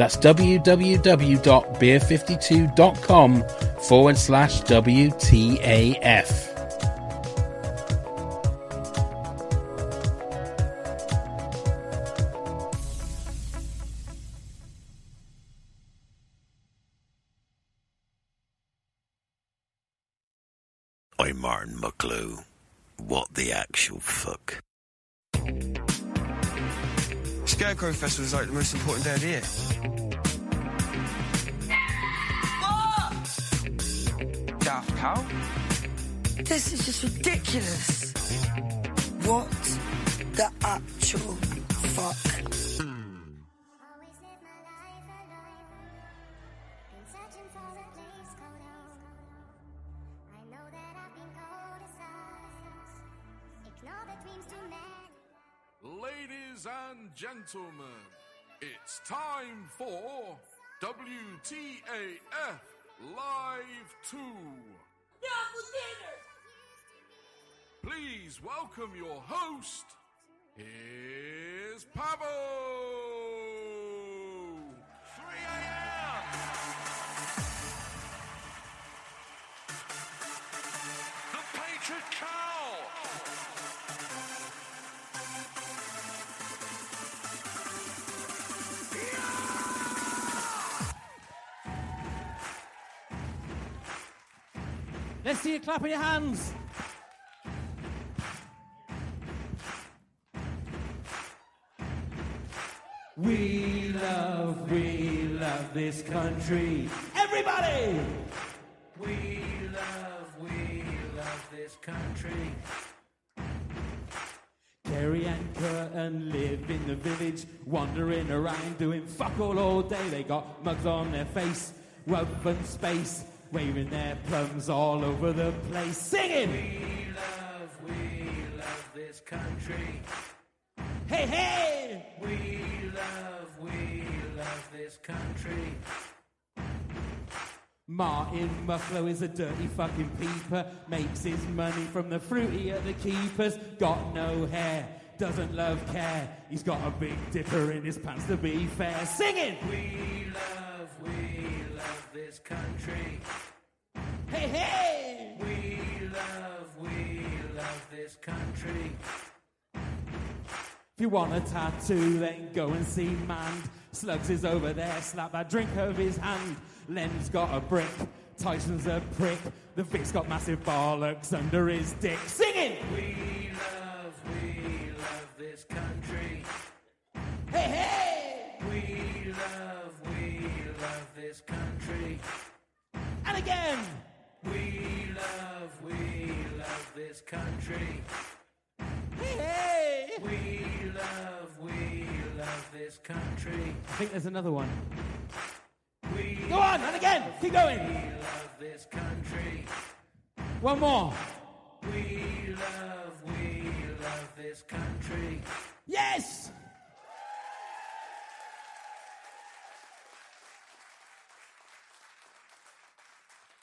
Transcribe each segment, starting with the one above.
That's www.beer52.com forward slash WTAF. I'm Martin Mucklowe. What the actual fuck? Scarecrow Festival is like the most important day of the year. Daft Cow? This is just ridiculous. What the actual fuck? Ladies and gentlemen, it's time for WTAF Live 2. Please welcome your host. Here's Pavo. See you clapping your hands. We love, we love this country. Everybody! We love, we love this country. Kerry and Kurtis live in the village, wandering around doing fuck all all day. They got mugs on their face, open space, waving their plums all over the place, singing. We love, we love this country. Hey, hey! We love, we love this country. Martin Mucklowe is a dirty fucking peeper. Makes his money from the fruity at the keepers. Got no hair, doesn't love care. He's got a big dipper in his pants to be fair. Singing! We love, we love this country. Hey, hey! We love, we love this country. If you want a tattoo, then go and see Mand. Slugs is over there, slap that drink over his hand. Len's got a brick, Tyson's a prick. The Vic's got massive bollocks under his dick. Singing! We love, we love this country. Hey, hey! We love this country. And again! We love, we love this country. Hey, hey! We love, we love this country. I think there's another one. We Go on, and again, keep going. We love this country. One more. We love, we love this country. Yes!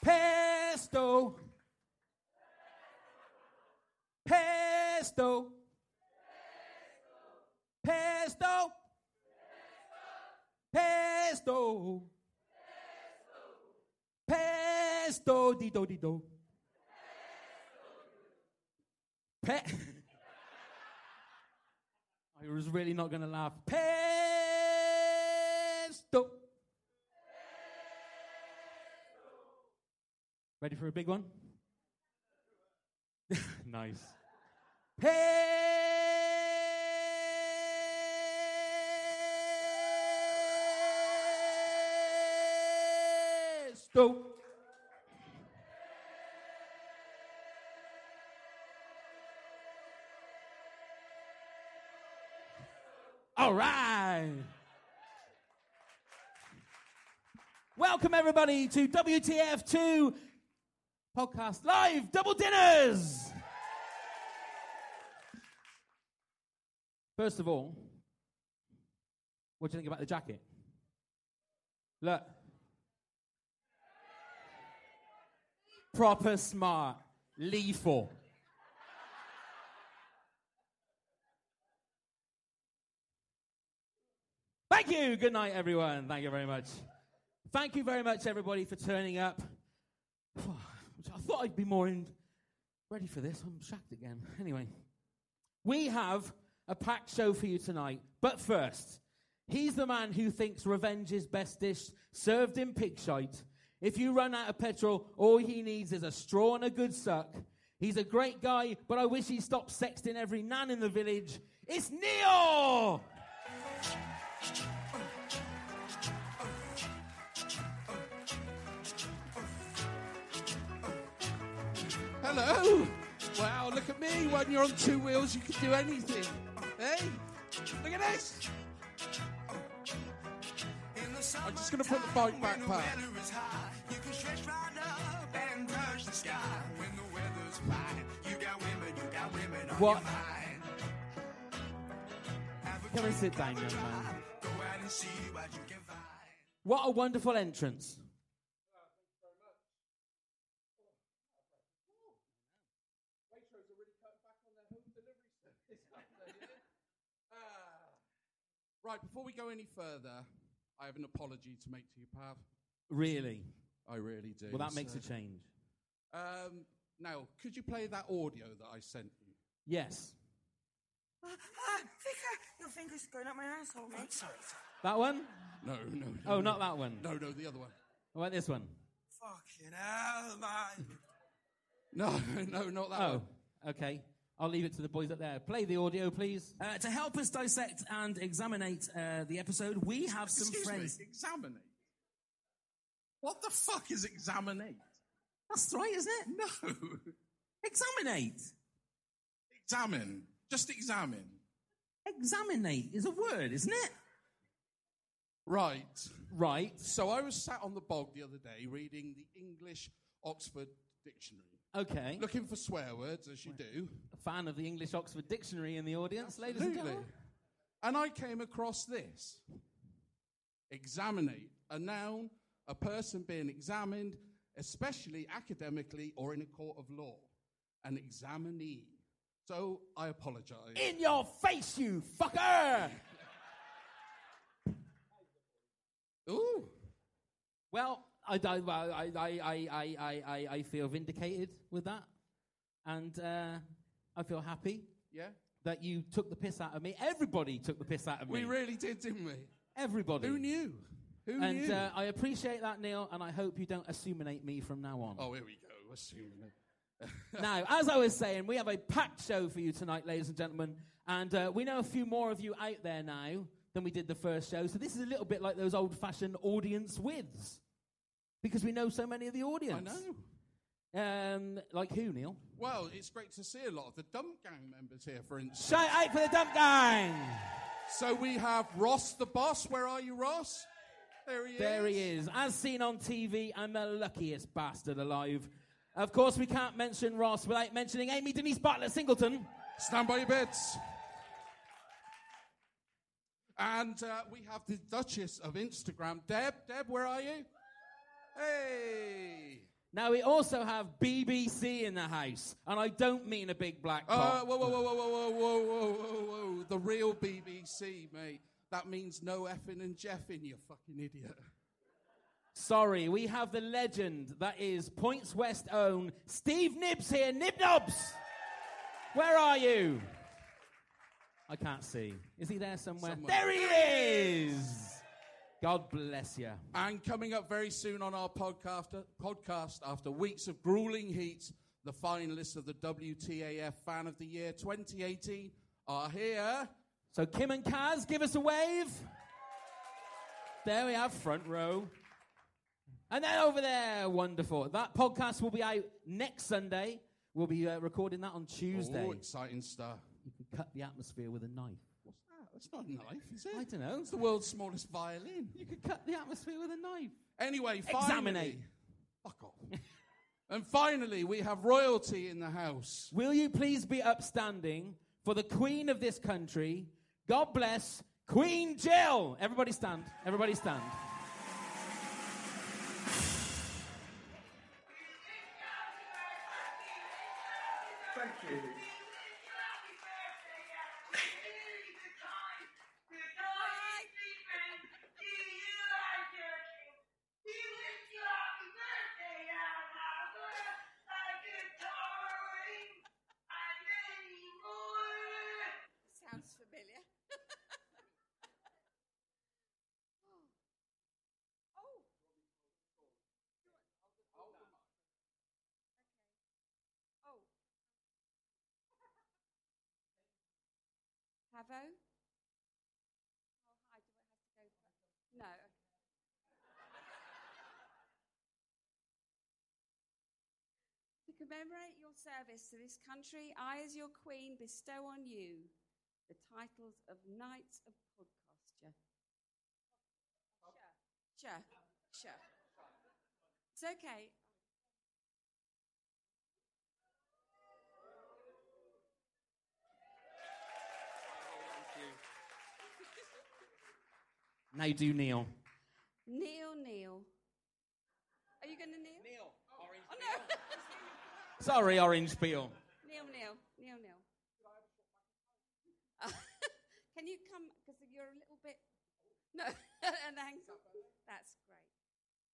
Pesto. Pesto. Pesto. Pesto. Pesto. Dido, dido. Pe- I was really not going to laugh. Pesto. Ready for a big one? Nice. Pesto. All right. Welcome everybody to WTF2 podcast live double dinners. First of all, what do you think about the jacket? Look. Proper smart. Lethal. Thank you. Good night, everyone. Thank you very much. Thank you very much, everybody, for turning up. I thought I'd be more in, ready for this. I'm shocked again. Anyway, we have a packed show for you tonight. But first, he's the man who thinks revenge is best dish served in pig shite. If you run out of petrol, all he needs is a straw and a good suck. He's a great guy, but I wish he stopped sexting every nan in the village. It's Neil! Hello. Wow, look at me. When you're on two wheels, you can do anything. Hey, look at this. I'm just going to put the bike back the back. What? Come and sit down, young man. What a wonderful entrance. Right, before we go any further, I have an apology to make to you, Pav. Really? I really do. Well, that makes So- a change. Um, now, could you play that audio that I sent you? Yes. Ah, ah, Vicar, your finger's going up my asshole, mate. Sorry. That one? No, no, no. Oh, no. not that one. No, no, the other one. What about this one? Fucking hell, man. No, no, not that Oh, one. okay. I'll leave it to the boys up there. Play the audio, please. Uh, to help us dissect and examinate uh, the episode, we have some Excuse friends. me, examinate. What the fuck is examinate? That's right, isn't it? No. Examinate. Examine. Just examine. Examinate is a word, isn't it? Right. Right. So I was sat on the bog the other day reading the English Oxford Dictionary, Okay. looking for swear words, as you do. A fan of the English Oxford Dictionary in the audience, ladies and gentlemen. And I came across this examinate, a noun, a person being examined, especially academically or in a court of law. An examinee. So I apologize. In your face, you fucker! Ooh. Well, I, I, I, I, I, I, I, feel vindicated with that. And uh, I feel happy Yeah? that you took the piss out of me. Everybody took the piss out of me. We really did, didn't we? Everybody. Who knew? Who And knew? uh, I appreciate that, Neil, and I hope you don't assuminate me from now on. oh, here we go. Assuming. Now, as I was saying, we have a packed show for you tonight, ladies and gentlemen. And uh, we know a few more of you out there now than we did the first show. So this is a little bit like those old fashioned audience withs. Because we know so many of the audience. I know. Um, like who, Neil? Well, it's great to see a lot of the Dump Gang members here, for instance. Shout out for the Dump Gang! So we have Ross the boss. Where are you, Ross? There he is. There he is. As seen on TV, I'm the luckiest bastard alive. Of course, we can't mention Ross without mentioning Amy Denise Bartlett Singleton. Stand by your beds. And uh, we have the Duchess of Instagram, Deb. Deb, where are you? Hey. Now, we also have BBC in the house, and I don't mean a big black Uh, whoa, whoa, whoa, whoa, whoa, whoa, whoa, whoa, whoa. The real BBC, mate. That means no effing and jeffing, you fucking idiot. Sorry, we have the legend that is Points West own Steve Nibs here. Nib Nobs! Where are you? I can't see. Is he there somewhere? Somewhere. There he is! God bless you. And coming up very soon on our podcast, podcast after weeks of grueling heats, the finalists of the WTAF Fan of the Year 2018 are here. So Kim and Kaz, give us a wave. There we have front row. And then over there, wonderful. That podcast will be out next Sunday. We'll be uh, recording that on Tuesday. Oh, exciting stuff. You can cut the atmosphere with a knife. What's that? That's not a knife, is it? I don't know. It's the world's smallest violin. You could cut the atmosphere with a knife. Anyway, finally. Examinate. Fuck off. and finally, we have royalty in the house. Will you please be upstanding for the Queen of this country? God bless Queen Jill. Everybody stand. Everybody stand. Thank you. Sounds familiar. oh. Oh. Oh. Pavo? How oh, high do I have to go? No. To commemorate your service to this country, I, as your Queen, bestow on you the titles of Knights of Podcasture. Sure. Sure. Sure. It's okay. Now you do Neil. Neil, Neil. Are you going to kneel? Neil. Orange Oh, no. Sorry, Orange Peel. Neil, Neil. Neil, Neil. Uh, Can you come? Because you're a little bit. No, an angle. That's great.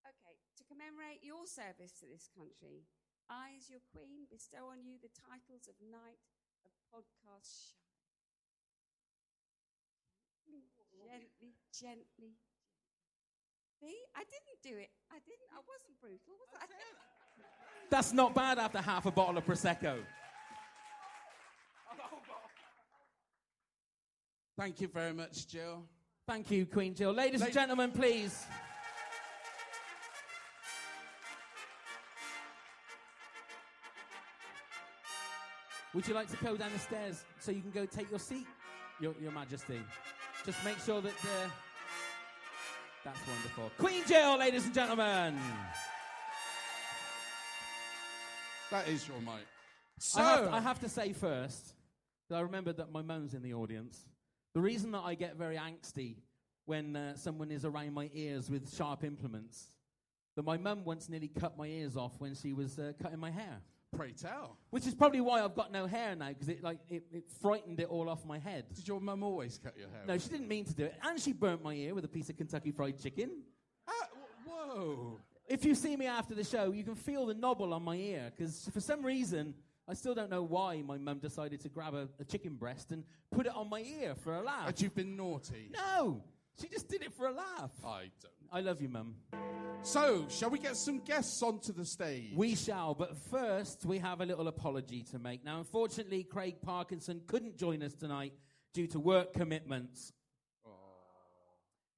Okay, to commemorate your service to this country, I, as your Queen, bestow on you the titles of Knight of Podcast Shire. Gently, gently, gently. See, I didn't do it. I didn't. I wasn't brutal, was I? That's not bad after half a bottle of Prosecco. Thank you very much, Jill. Thank you, Queen Jill. Ladies and gentlemen, please. Would you like to go down the stairs so you can go take your seat, Your, your Majesty? Just make sure that the. That's wonderful. Queen Jill, ladies and gentlemen. That is your mic. So, I, have, I have to say first that I remembered that my mum's in the audience. The reason that I get very angsty when uh, someone is around my ears with sharp implements, that my mum once nearly cut my ears off when she was uh, cutting my hair. Pray tell. Which is probably why I've got no hair now, because it, like, it, it frightened it all off my head. Did your mum always cut your hair? No, she didn't mean to do it. And she burnt my ear with a piece of Kentucky Fried Chicken. Ah, Wh- whoa. If you see me after the show, you can feel the knobble on my ear because for some reason, I still don't know why my mum decided to grab a, a chicken breast and put it on my ear for a laugh. Had you've been naughty? No, she just did it for a laugh. I don't. I love you, mum. So, shall we get some guests onto the stage? We shall, but first we have a little apology to make. Now, unfortunately, Craig Parkinson couldn't join us tonight due to work commitments.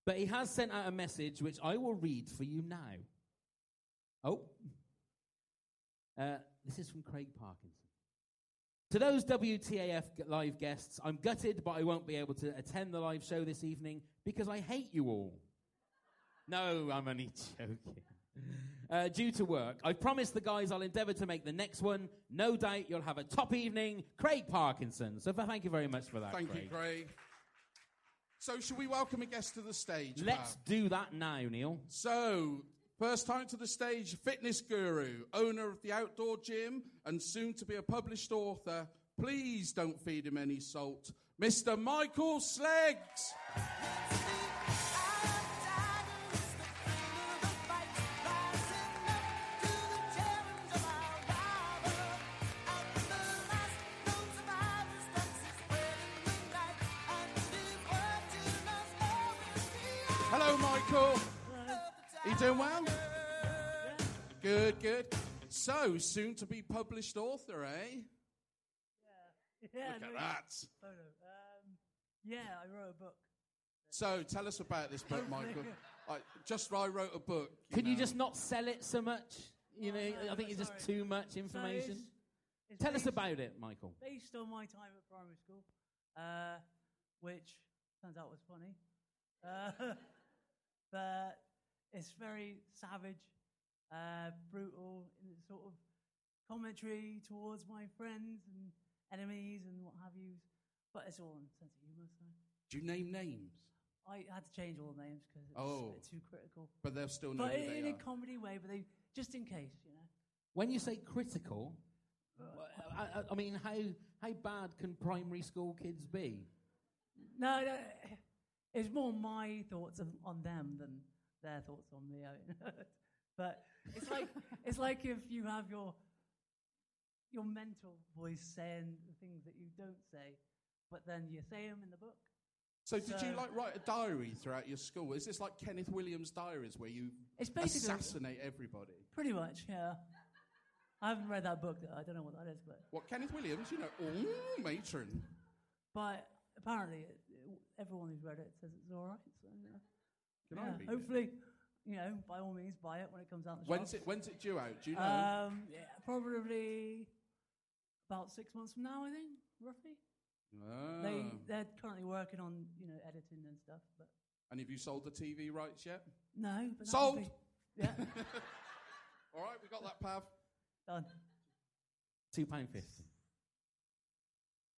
But he has sent out a message which I will read for you now. Oh. Uh, this is from Craig Parkinson. To those WTAF live guests, I'm gutted, but I won't be able to attend the live show this evening because I hate you all. No, I'm only joking. Uh, due to work, I've promised the guys I'll endeavour to make the next one. No doubt you'll have a top evening. Craig Parkinson. So thank you very much for that. Thank Craig. you, Craig. So, shall we welcome a guest to the stage? Let's do that now, Neil. So, first time to the stage, fitness guru, owner of the outdoor gym, and soon to be a published author. Please don't feed him any salt, Mr. Michael Sleggs. Doing well? Good, good. So, soon to be published author, eh? Yeah, Look at that. Photo. Um, yeah, I wrote a book. So, tell us about this book, Michael. I, just I wrote a book. Can you know. just not sell it so much? You know, no, I think it's just too much So information. it's- it's Tell us about it, Michael. Based on my time at primary school, uh, which turns out was funny. Uh, but it's very savage, uh, brutal, in its sort of commentary towards my friends and enemies and what have you. But it's all in a sense of humour, so. Do you name names? I had to change all the names because it's Oh. a bit too critical. But they'll still know But in, in a comedy way, but they just in case, you know. When you say critical, Uh, I, I, I mean, how how bad can primary school kids be? No, no, it's more my thoughts on them than their thoughts on me. I mean, but it's like it's like if you have your your mental voice saying the things that you don't say, but then you say them in the book. So, did you like write a diary throughout your school? Is this like Kenneth Williams' diaries where you It's basically- assassinate everybody? Pretty much, yeah. I haven't read that book. I don't know what that is, but What Kenneth Williams? You know, oh, matron. but apparently it, it- everyone who's read it says it's all right. So yeah. Can I Yeah, read it? hopefully, you know, by all means, buy it when it comes out. In the When's shops. it? When's it due out? Do you know? Um, yeah, probably about six months from now, I think, roughly. They Ah. They they're currently working on you know editing and stuff, but And have you sold the TV rights yet? no. But that would Sold. be- yeah, All right, we got that, Pav. done. Two pound fifty.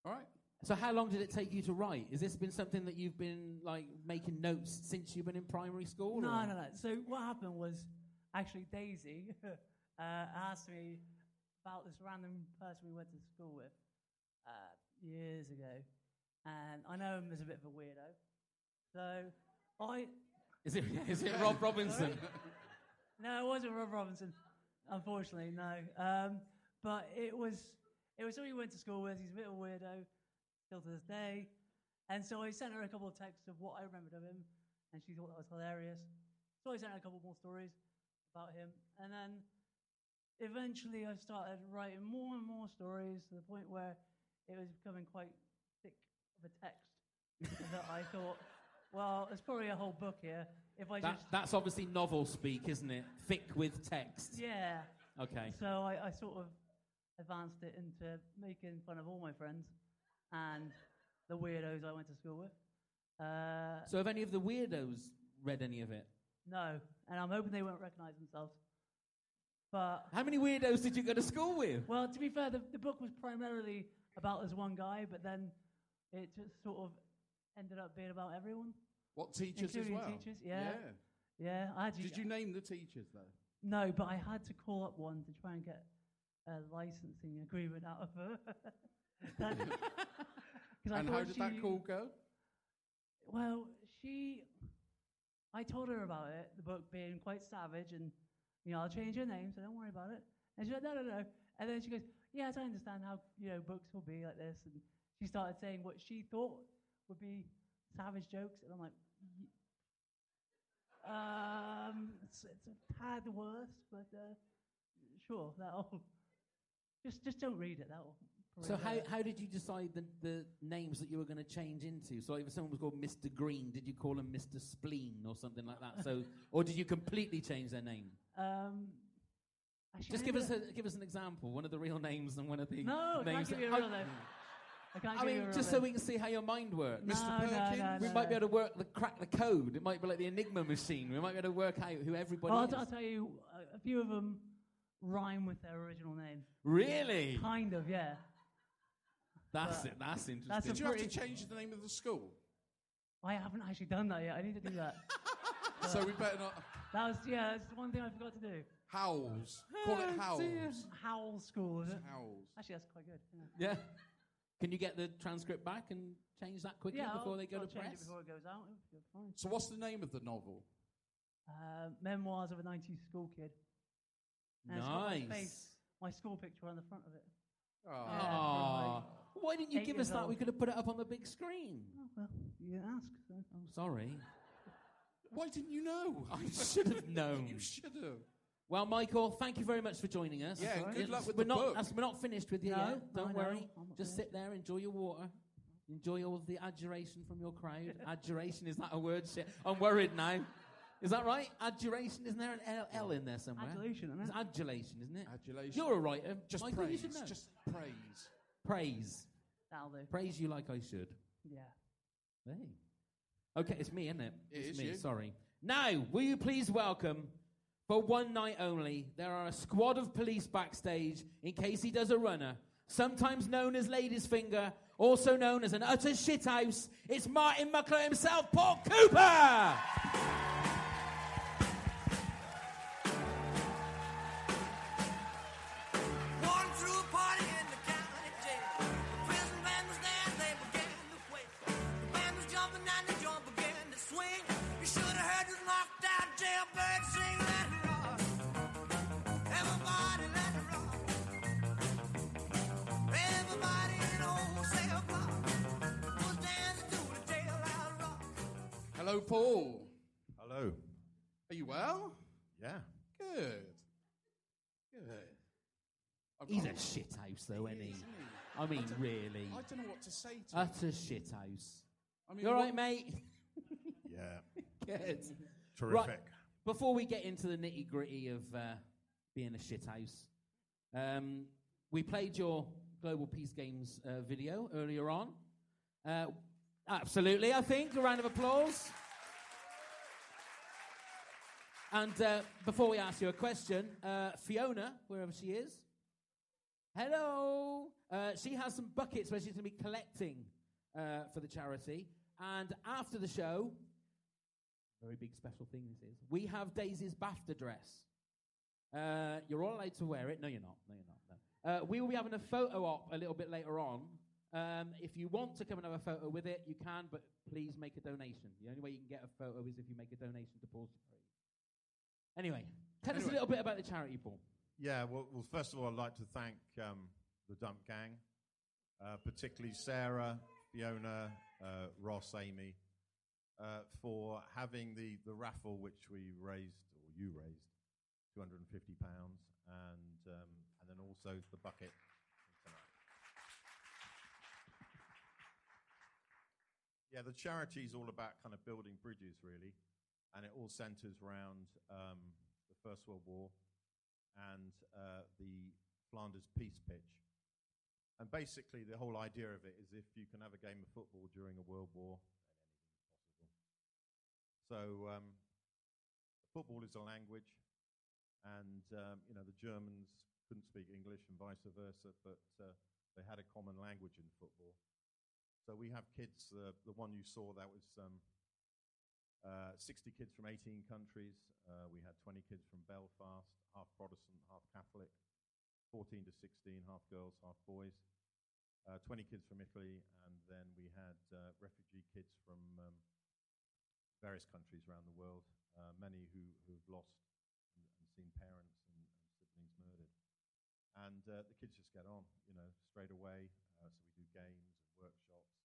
All right. So how long did it take you to write? Has this been something that you've been like making notes since you've been in primary school? No, or- no, no. So what happened was actually Daisy uh, asked me about this random person we went to school with uh, years ago, and I know him as a bit of a weirdo. So I Is it is it Rob Robinson? No, it wasn't Rob Robinson. Unfortunately, no. Um, but it was it was somebody we went to school with. He's a bit of a weirdo still to this day. And so I sent her a couple of texts of what I remembered of him, and she thought that was hilarious. So I sent her a couple more stories about him, and then eventually I started writing more and more stories to the point where it was becoming quite thick of a text that I thought, well, there's probably a whole book here if I That, just that's obviously novel speak, isn't it? Thick with text. yeah. Okay. So I, I sort of advanced it into making fun of all my friends and the weirdos I went to school with. Uh, So have any of the weirdos read any of it? no, and I'm hoping they won't recognise themselves. But How many weirdos did you go to school with? well, to be fair, the, the book was primarily about this one guy, but then it just sort of ended up being about everyone. What teachers as Including well? teachers, yeah. Yeah, I had to, Did you name the teachers though? No, but I had to call up one to try and get a licensing agreement out of her. That- And how did that call go? Well, she, I told her about it, the book being quite savage, and you know, I'll change your name, so don't worry about it. And she said, no, no, no. And then she goes, yes, I understand how you know books will be like this, and she started saying what she thought would be savage jokes, and I'm like, "Ye- um, it's, it's a tad worse, but uh, sure, that'll just just don't read it. That'll. So how, how did you decide the, the names that you were going to change into? So if someone was called Mr. Green, did you call him Mr. Spleen or something like that? So, or did you completely change their name? Um, Just give us a give us an example, one of the real names and one of the No, I can't names. give you a real name. I can't I give you a mean, just so we can see how your mind works. No, Mr. Perkins? no, we no, might be able to work the crack the code. It might be like the Enigma machine. We might be able to work out who everybody Well, I'll, is. t- I'll tell you, a few of them rhyme with their original name. Really? Kind of, yeah. That's But it. That's interesting. that's a Did you have to pretty- change the name of the school? I haven't actually done that yet. I need to do that. so we better not. That was yeah. That's the one thing I forgot to do. Howls. Call it Howls. Howl School. Is it? Howls. Actually, that's quite good. Yeah. Yeah. Can you get the transcript back and change that quickly yeah, before I'll- they go I'll to change press? it before it goes out. It'll be fine. So what's the name of the novel? Uh, Memoirs of a 90s school kid. And it's got my Nice. face, my school picture on the front of it. Oh. Yeah, Aw. from, like, Why didn't you eight give years us that? old. We could have put it up on the big screen. Oh, well, you didn't ask. So. I'm sorry. Why didn't you know? I should have known. you should have. Well, Michael, thank you very much for joining us. Yeah, and good luck with we're the not, book. that's- We're not finished with you No, yet. Don't I know. worry. I'm not Just sit there, enjoy your water. Enjoy all of the adjuration from your crowd. adjuration, is that a word? Shit. I'm worried now. Is that right? Adjuration, isn't there an L, L in there somewhere? Adulation, isn't it? It's adulation, isn't it? Adulation. You're a writer. Just Michael, praise. you should know. Just praise. praise. That'll do. Praise you like I should. Yeah. Hey. Okay, it's me, isn't it? It it's is me, you. sorry. Now, will you please welcome, for one night only, there are a squad of police backstage in case he does a runner, sometimes known as Lady's Finger, also known as an utter shithouse. It's Martin Mucklowe himself, Paul Cooper! Hello, Paul. Hello. Are you well? Yeah. Good. Good. I've He's a got- shithouse, though, isn't he? is, isn't he? I mean, don't- really. I don't know what to say to him. Utter shithouse. I mean, You all what- right, mate? Yeah. Good. Terrific. Right, before we get into the nitty gritty of uh, being a shithouse, um, we played your Global Peace Games uh, video earlier on. Uh, absolutely, I think. A round of applause. And uh, before we ask you a question, uh, Fiona, wherever she is, hello. Uh, she has some buckets where she's going to be collecting uh, for the charity. And after the show, very big special thing this is. We have Daisy's BAFTA dress. Uh, you're all allowed to wear it. No, you're not. No, you're not. No. Uh, we will be having a photo op a little bit later on. Um, if you want to come and have a photo with it, you can, but please make a donation. The only way you can get a photo is if you make a donation to Paul's Parade. Anyway, tell us a little bit about the charity, Paul. Yeah, well, well, first of all, I'd like to thank um, the Dump Gang, uh, particularly Sarah, Fiona, uh, Ross, Amy, uh, for having the, the raffle which we raised, or you raised, £250, and, um, and then also the bucket Yeah, the charity is all about kind of building bridges, really, and it all centres around um, the First World War and uh, the Flanders Peace Pitch. And basically, the whole idea of it is if you can have a game of football during a world war, then anything's possible. So, um, football is a language, and um, you know the Germans couldn't speak English and vice versa, but uh, they had a common language in football. So we have kids. Uh, the one you saw that was um, uh, 60 kids from 18 countries. Uh, we had 20 kids from Belfast, half Protestant, half Catholic, 14 to 16, half girls, half boys. Uh, 20 kids from Italy, and then we had uh, refugee kids from um, various countries around the world, uh, many who who've lost and, and seen parents and, and siblings murdered. And the kids just get on, you know, straight away. So we do games and workshops,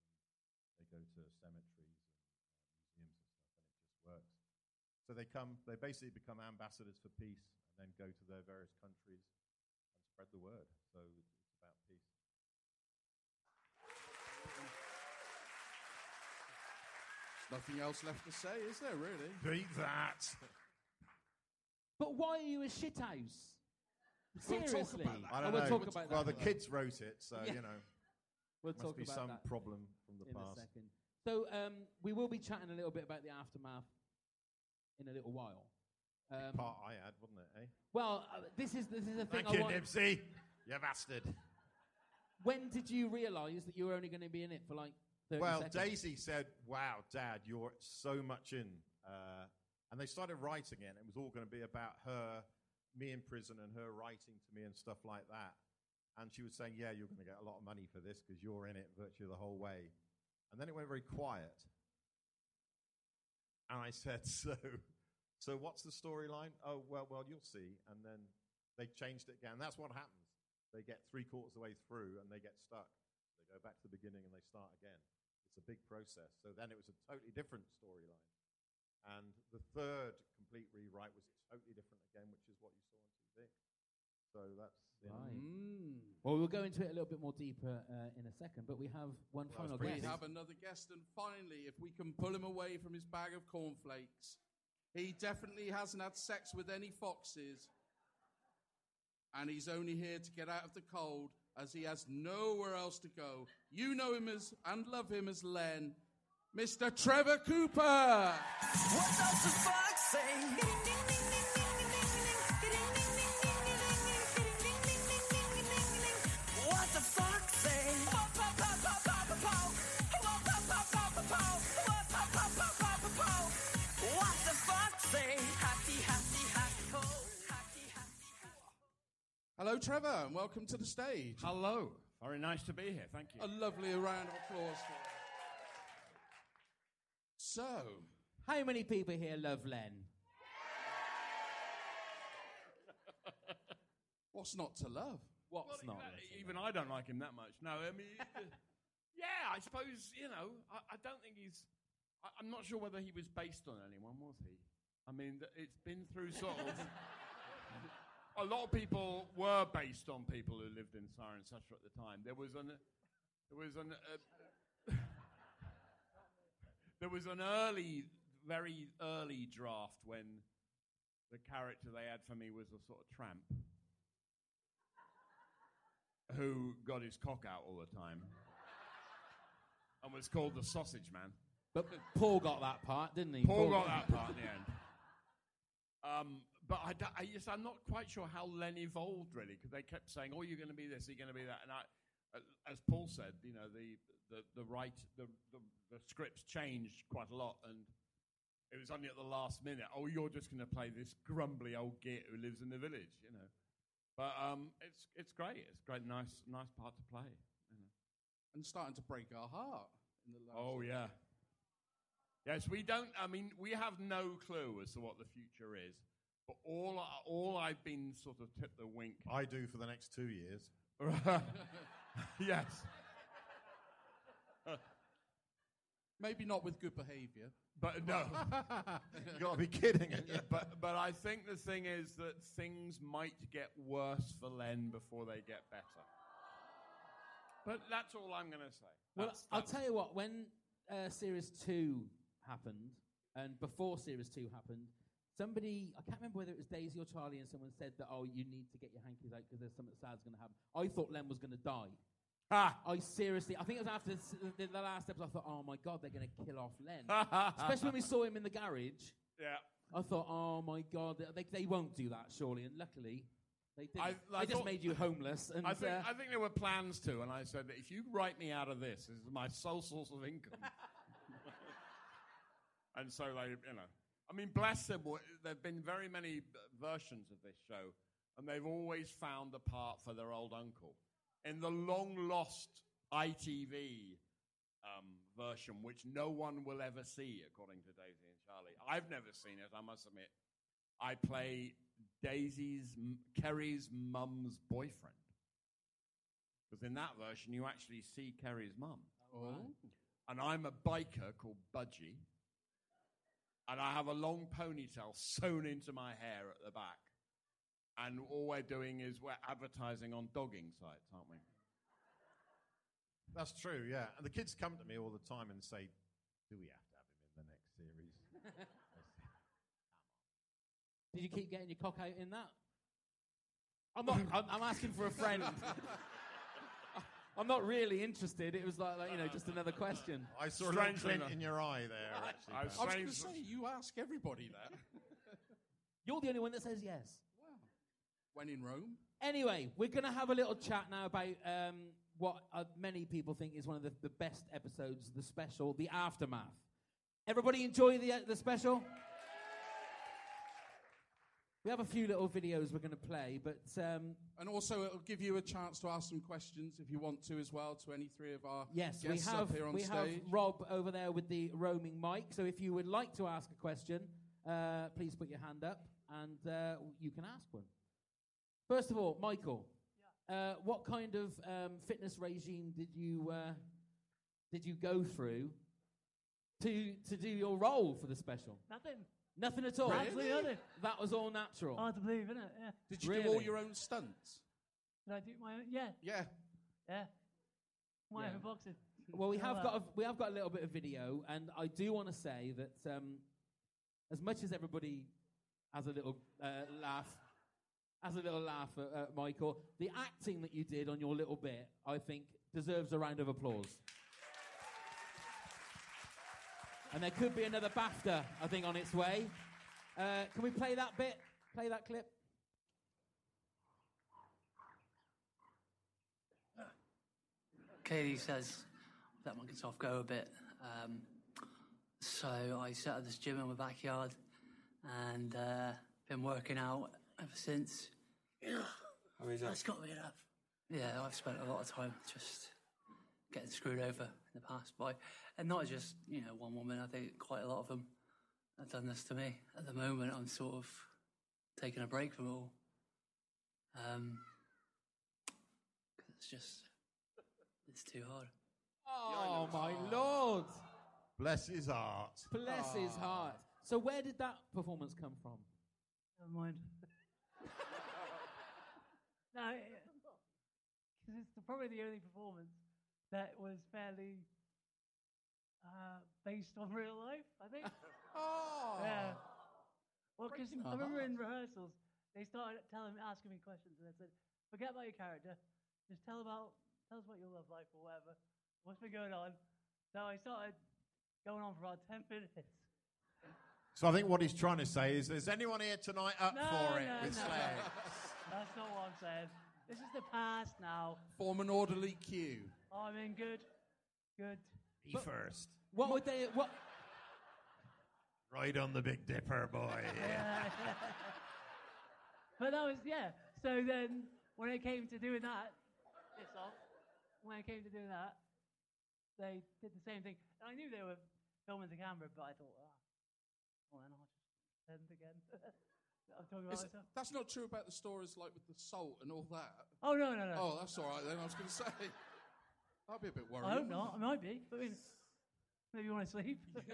they go to cemeteries and uh, museums and stuff, and it just works. So they come, they basically become ambassadors for peace, and then go to their various countries and spread the word. So it's about peace. Nothing else left to say, is there, really? Beat that. But why are you a shithouse? We'll talk Seriously. about that. I don't we'll know. talk about well, that. the kids wrote it, so Yeah. you know. We'll must talk be about some that problem from the in past. a second. So um, we will be chatting a little bit about the aftermath in a little while. Um, Part I had, wasn't it? Eh? well, uh, this is this is the thing Thank I you, want. Nibsy. You bastard. When did you realise that you were only going to be in it for like 30 Well, seconds? Daisy said, "Wow, Dad, you're so much in," uh, and they started writing it. and It was all going to be about her, me in prison, and her writing to me and stuff like that. And she was saying, "Yeah, you're going to get a lot of money for this because you're in it virtually the whole way." And then it went very quiet, and I said, "So, so what's the storyline?" Oh, well, well, you'll see. And then they changed it again. That's what happens. They get three quarters of the way through and they get stuck. They go back to the beginning and they start again. It's a big process. So then it was a totally different storyline. And the third complete rewrite was totally different again, which is what you saw on TV. So that's you Right. Mm. Well, we'll go into it a little bit more deeper uh, in a second, but we have one Well, final guest. We have another guest, and finally, if we can pull him away from his bag of cornflakes, he definitely hasn't had sex with any foxes, and he's only here to get out of the cold as he has nowhere else to go. You know him as and love him as Len, Mr. Trevor Cooper. What does the fox say? Hello, Trevor, and welcome to the stage. Hello. Very nice to be here. Thank you. A lovely round of applause for him. So, How many people here love Len? what's not to love? What's Well, not? exactly. Even I don't like him that much. No, I mean, uh, yeah, I suppose you know. I, I don't think he's. I, I'm not sure whether he was based on anyone, was he? I mean, it's been through sort of. A lot of people were based on people who lived in Cirencester. At the time, there was an. There was an. Uh, there was an early, very early draft when the character they had for me was a sort of tramp who got his cock out all the time and was called the Sausage Man. But Paul got that part, didn't he? Paul got that part in the end. Um, but I, I just, I'm not quite sure how Len evolved really, because they kept saying, "Oh, you're going to be this, you're going to be that," and I, as Paul said, you know, the the the right the, the the scripts changed quite a lot, and it was only at the last minute. Oh, you're just going to play this grumbly old git who lives in the village, you know. But um, it's it's great. It's a great, nice nice part to play. You know. And starting to break our heart in the last. Oh yeah. Yes, we don't. I mean, we have no clue as to what the future is. But all all I've been sort of tipped the wink. I do for the next two years. yes. Maybe not with good behaviour. But no. you got to be kidding. ain't but but I think the thing is that things might get worse for Len before they get better. But that's all I'm going to say. Well, That's- I'll that's- tell you what. When uh, Series Two happened, and before Series Two happened, somebody I can't remember whether it was Daisy or Charlie, and someone said that oh, you need to get your hankies out because there's something sad's going to happen. I thought Len was going to die. Ah. I seriously, I think it was after the, the last episode. I thought, oh my god, they're going to kill off Len. Especially when we saw him in the garage. Yeah. I thought, oh my god, they, they won't do that surely. And luckily, they did. I- I they just thought- made you homeless. And I think, uh, I think there were plans to, and I said if you write me out of this, this is my sole source of income. and so they, you know, I mean, bless them. w- There have been very many versions of this show, and they've always found a part for their old uncle. In the long lost ITV um, version, which no one will ever see, according to Daisy and Charlie, I've never seen it. I must admit. I play Daisy's, Kerry's mum's boyfriend. Because in that version, you actually see Kerry's mum. Oh. And I'm a biker called Budgie. And I have a long ponytail sewn into my hair at the back. And all we're doing is we're advertising on dogging sites, aren't we? That's true, yeah. And the kids come to me all the time and say, "Do we have to have him in the next series?" Did you keep getting your cock out in that? I'm not. I'm, I'm asking for a friend. I'm not really interested. It was like, like you know, just another question. I saw a little glint in your eye there. Actually, I I was going to say, you ask everybody that. You're the only one that says yes. when in Rome. Anyway, we're going to have a little chat now about um, what uh, many people think is one of the, the best episodes, the special, the aftermath. Everybody enjoy the uh, the special. We have a few little videos we're going to play, but um, And also, it'll give you a chance to ask some questions if you want to as well to any three of our Yes, we guests have up here on we stage. have Rob over there with the roaming mic. So if you would like to ask a question, uh, please put your hand up and uh, you can ask one. First of all, Michael, uh, what kind of um, fitness regime did you uh, did you go through to to do your role for the special? Nothing. Nothing at all. Really? Absolutely nothing. That was all natural. Hard to believe, isn't it? Yeah. Did you do all your own stunts? Did I do my own? Yeah. Yeah. Yeah. My Yeah. own boxing. Well, we have got a, we have got a little bit of video, and I do want to say that um, as much as everybody has a little uh, laugh, has a little laugh at, at Michael, the acting that you did on your little bit, I think, deserves a round of applause. And there could be another BAFTA, I think, on its way. Uh, can we play that bit? Play that clip. Katie says, let my guitar go a bit. Um, so I set up this gym in my backyard and uh, been working out ever since. How is that? That's got to be enough. Yeah, I've spent a lot of time just getting screwed over in the past by, and not just you know one woman. I think quite a lot of them have done this to me. At the moment, I'm sort of taking a break from it all. Um, 'cause it's just it's too hard. Oh, my lord. Bless his heart. Bless his heart. So, where did that performance come from? Never mind. no, because it's the, probably the only performance that was fairly uh, based on real life. I think. oh. Yeah. Well, because Breaking I remember in rehearsals they started telling, asking me questions, and I said, "Forget about your character. Just tell about, tell us about your love life or whatever. What's been going on?" So I started going on for about ten minutes. So I think what he's trying to say is, is anyone here tonight up No, for it no, with no. Slade? That's not what I'm saying. This is the past now. Form an orderly queue. I mean, good, good. Be first. What would they? What? Right on the Big Dipper, boy. but that was yeah. So then, when it came to doing that, this song, when it came to doing that, they did the same thing. And I knew they were filming the camera, but I thought, ah, well then I'll just pretend again. I'm talking about Is- myself. that's not true about the stories like with the salt and all that. Oh no, no, no. Oh, that's all right then. I was going to say that'd be a bit worrying. I hope not. I might be. I mean, maybe you want to sleep.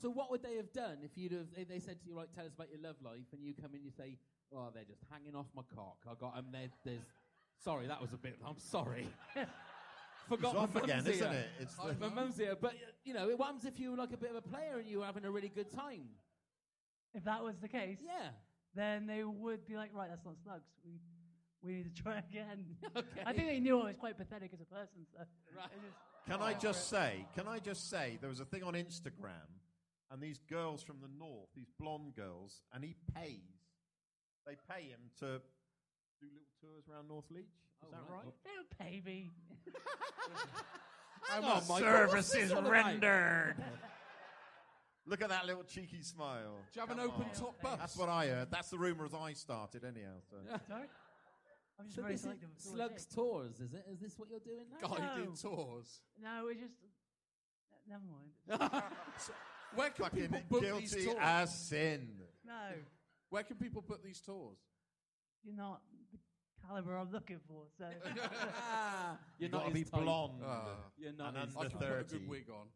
So what would they have done if you'd have? They, they said to you, "Right, tell us about your love life," and you come in, and you say, "Oh, they're just hanging off my cock. I got them. There, there's. Sorry, that was a bit. I'm sorry. Forgot It's off my mum's again, isn't here. it? It's the- my mum's here. But uh, you know, what happens if you were like a bit of a player and you were having a really good time? if that was the case, Yeah. then they would be like, right, that's not Slugs. We we need to try again. Okay. I think they knew I was quite pathetic as a person. So Right. they just- Can I just say, can I just say, there was a thing on Instagram, and these girls from the north, these blonde girls, and he pays, they pay him to do little tours around Northleach. Is Oh, that right. right? They don't pay me. How on, much Michael, service is rendered? Look at that little cheeky smile. Do you have an open on. top bus? That's what I heard. That's the rumour as I started, anyhow. So. Sorry? I'm just So very this is selective. with who Slugs take. tours, is it? Is this what you're doing now? Guided No. tours. No, it's just. Never mind. So, where can Fucking people book these tours? as sin. No, Where can people book these tours? you're not the caliber I'm looking for. So Ah, you're You've not got to be type. blonde Ah. You're not and his under I can put a 30. good wig on.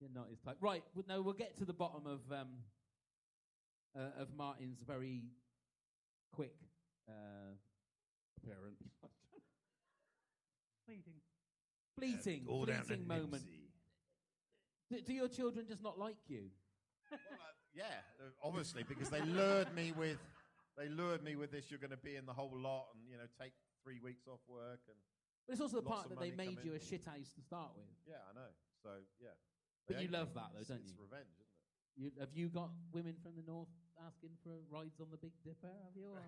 You're not his type. Right. well, No, we'll get to the bottom of um, uh, of Martin's very quick uh, Appearance. fleeting. fleeting, All down to fleeting moment. Nibsy. Do, do your children just not like you? Well, uh, yeah, uh, obviously, because they lured me with they lured me with this. You're going to be in the whole lot, and you know, take three weeks off work, and But it's also the Lots part of that they money made come you a shit house to start with. yeah, I know. So yeah, But They you hate love me. that, though, It's- don't it's you? revenge, isn't it? You, have you got women from the north asking for rides on the Big Dipper? Have you? Or?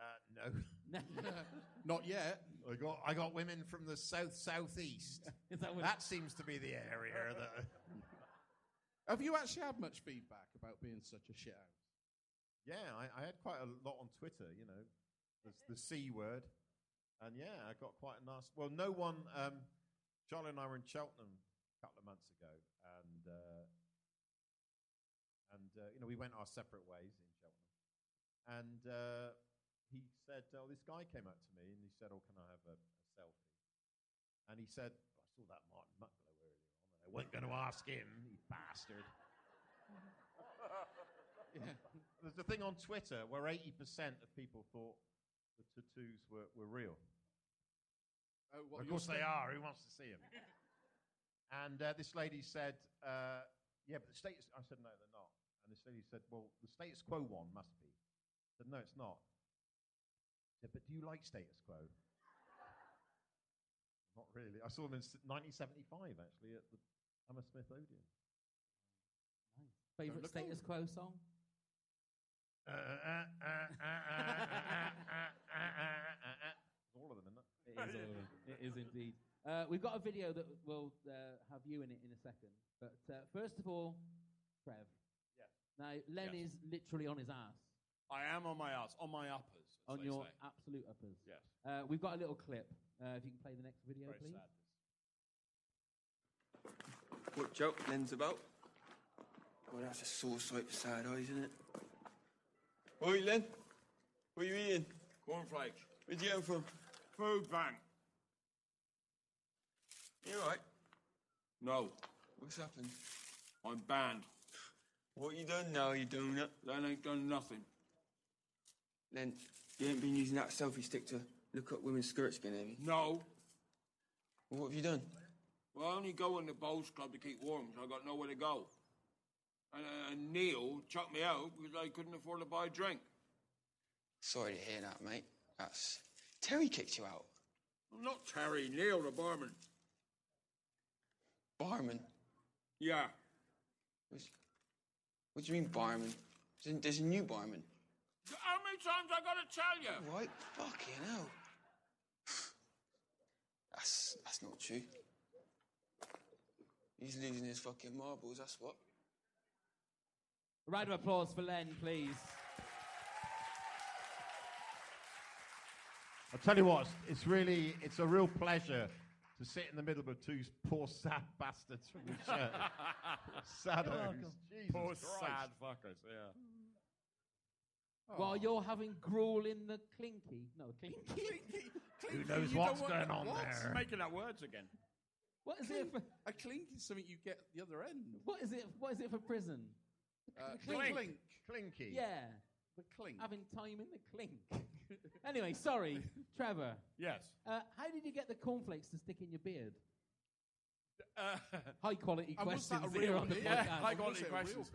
Uh, no, No. Not yet. I got I got women from the south southeast. That that seems to be the area that. Have you actually had much feedback about being such a shit house? Yeah, I, I had quite a lot on Twitter. You know, the, the c word, and yeah, I got quite a nice. Well, no one. Um, Charlie and I were in Cheltenham a couple of months ago, and uh, and uh, you know we went our separate ways in Cheltenham, and uh, he said, "Oh, this guy came up to me and he said, "Oh, can I have a, a selfie?" And he said, "I saw that Martin Mucklowe earlier on, They weren't going to ask him, you bastard. yeah. There's a thing on Twitter where 80% of people thought the tattoos were, were real. Oh, what, of course they sta- are. Who wants to see them? and uh, this lady said, uh, "Yeah, but the status." I said, "No, they're not." And this lady said, "Well, the status quo one must be." I said, "No, it's not." Yeah, but do you like status quo? Not really. I saw them in 1975, actually, at the Hammersmith Odeon. Nice. Favorite status old. quo song? all of them, isn't it? It is, all of them. it is indeed. Uh, we've got a video that will uh, have you in it in a second. But uh, first of all, Trev. Yeah. Now, Len yes. is literally on his ass. I am on my ass, on my uppers as On your say. absolute uppers. Yes. Uh, we've got a little clip. Uh, if you can play the next video, Very please. sad. What joke Len's about? Well, that's a sore sight for sad eyes, isn't it? Oi, Len. What are you eating? Cornflakes. Where'd you get 'em from? Food bank. You alright? No, What's happened? I'm banned. What you done now, you doing it? Len ain't done nothing. Len, you ain't been using that selfie stick to look up women's skirts again, have you? No. Well, what have you done? Well, I only go in the bowls club to keep warm, so I got nowhere to go. And, uh, and Neil chucked me out because I couldn't afford to buy a drink. Sorry to hear that, mate. That's... Terry kicked you out. Not Terry, Neil, the barman. Barman? Yeah. What's- What do you mean, barman? There's a new barman. How many times I gotta tell you? Right? Fucking hell. That's, that's not true. He's losing his fucking marbles, that's what. A round of applause for Len, please. I'll tell you what, it's- it's really, it's a real pleasure to sit in the middle of two poor sad bastards from the church. Saddos. Poor Christ. sad fuckers, yeah. While you're having gruel in the clinky. No, clinky. clinky, Who knows You what's don't want- going on what? there? Making up words again. What is it for? A clink is something you get at the other end. What is it? What is it for prison? Uh, Clink. clink. Clinky. Yeah, The clink. having time in the clink. anyway, sorry, Trevor. Yes. Uh, how did you get the cornflakes to stick in your beard? Uh, High quality And questions here on the podcast. Yeah, high quality it a real questions.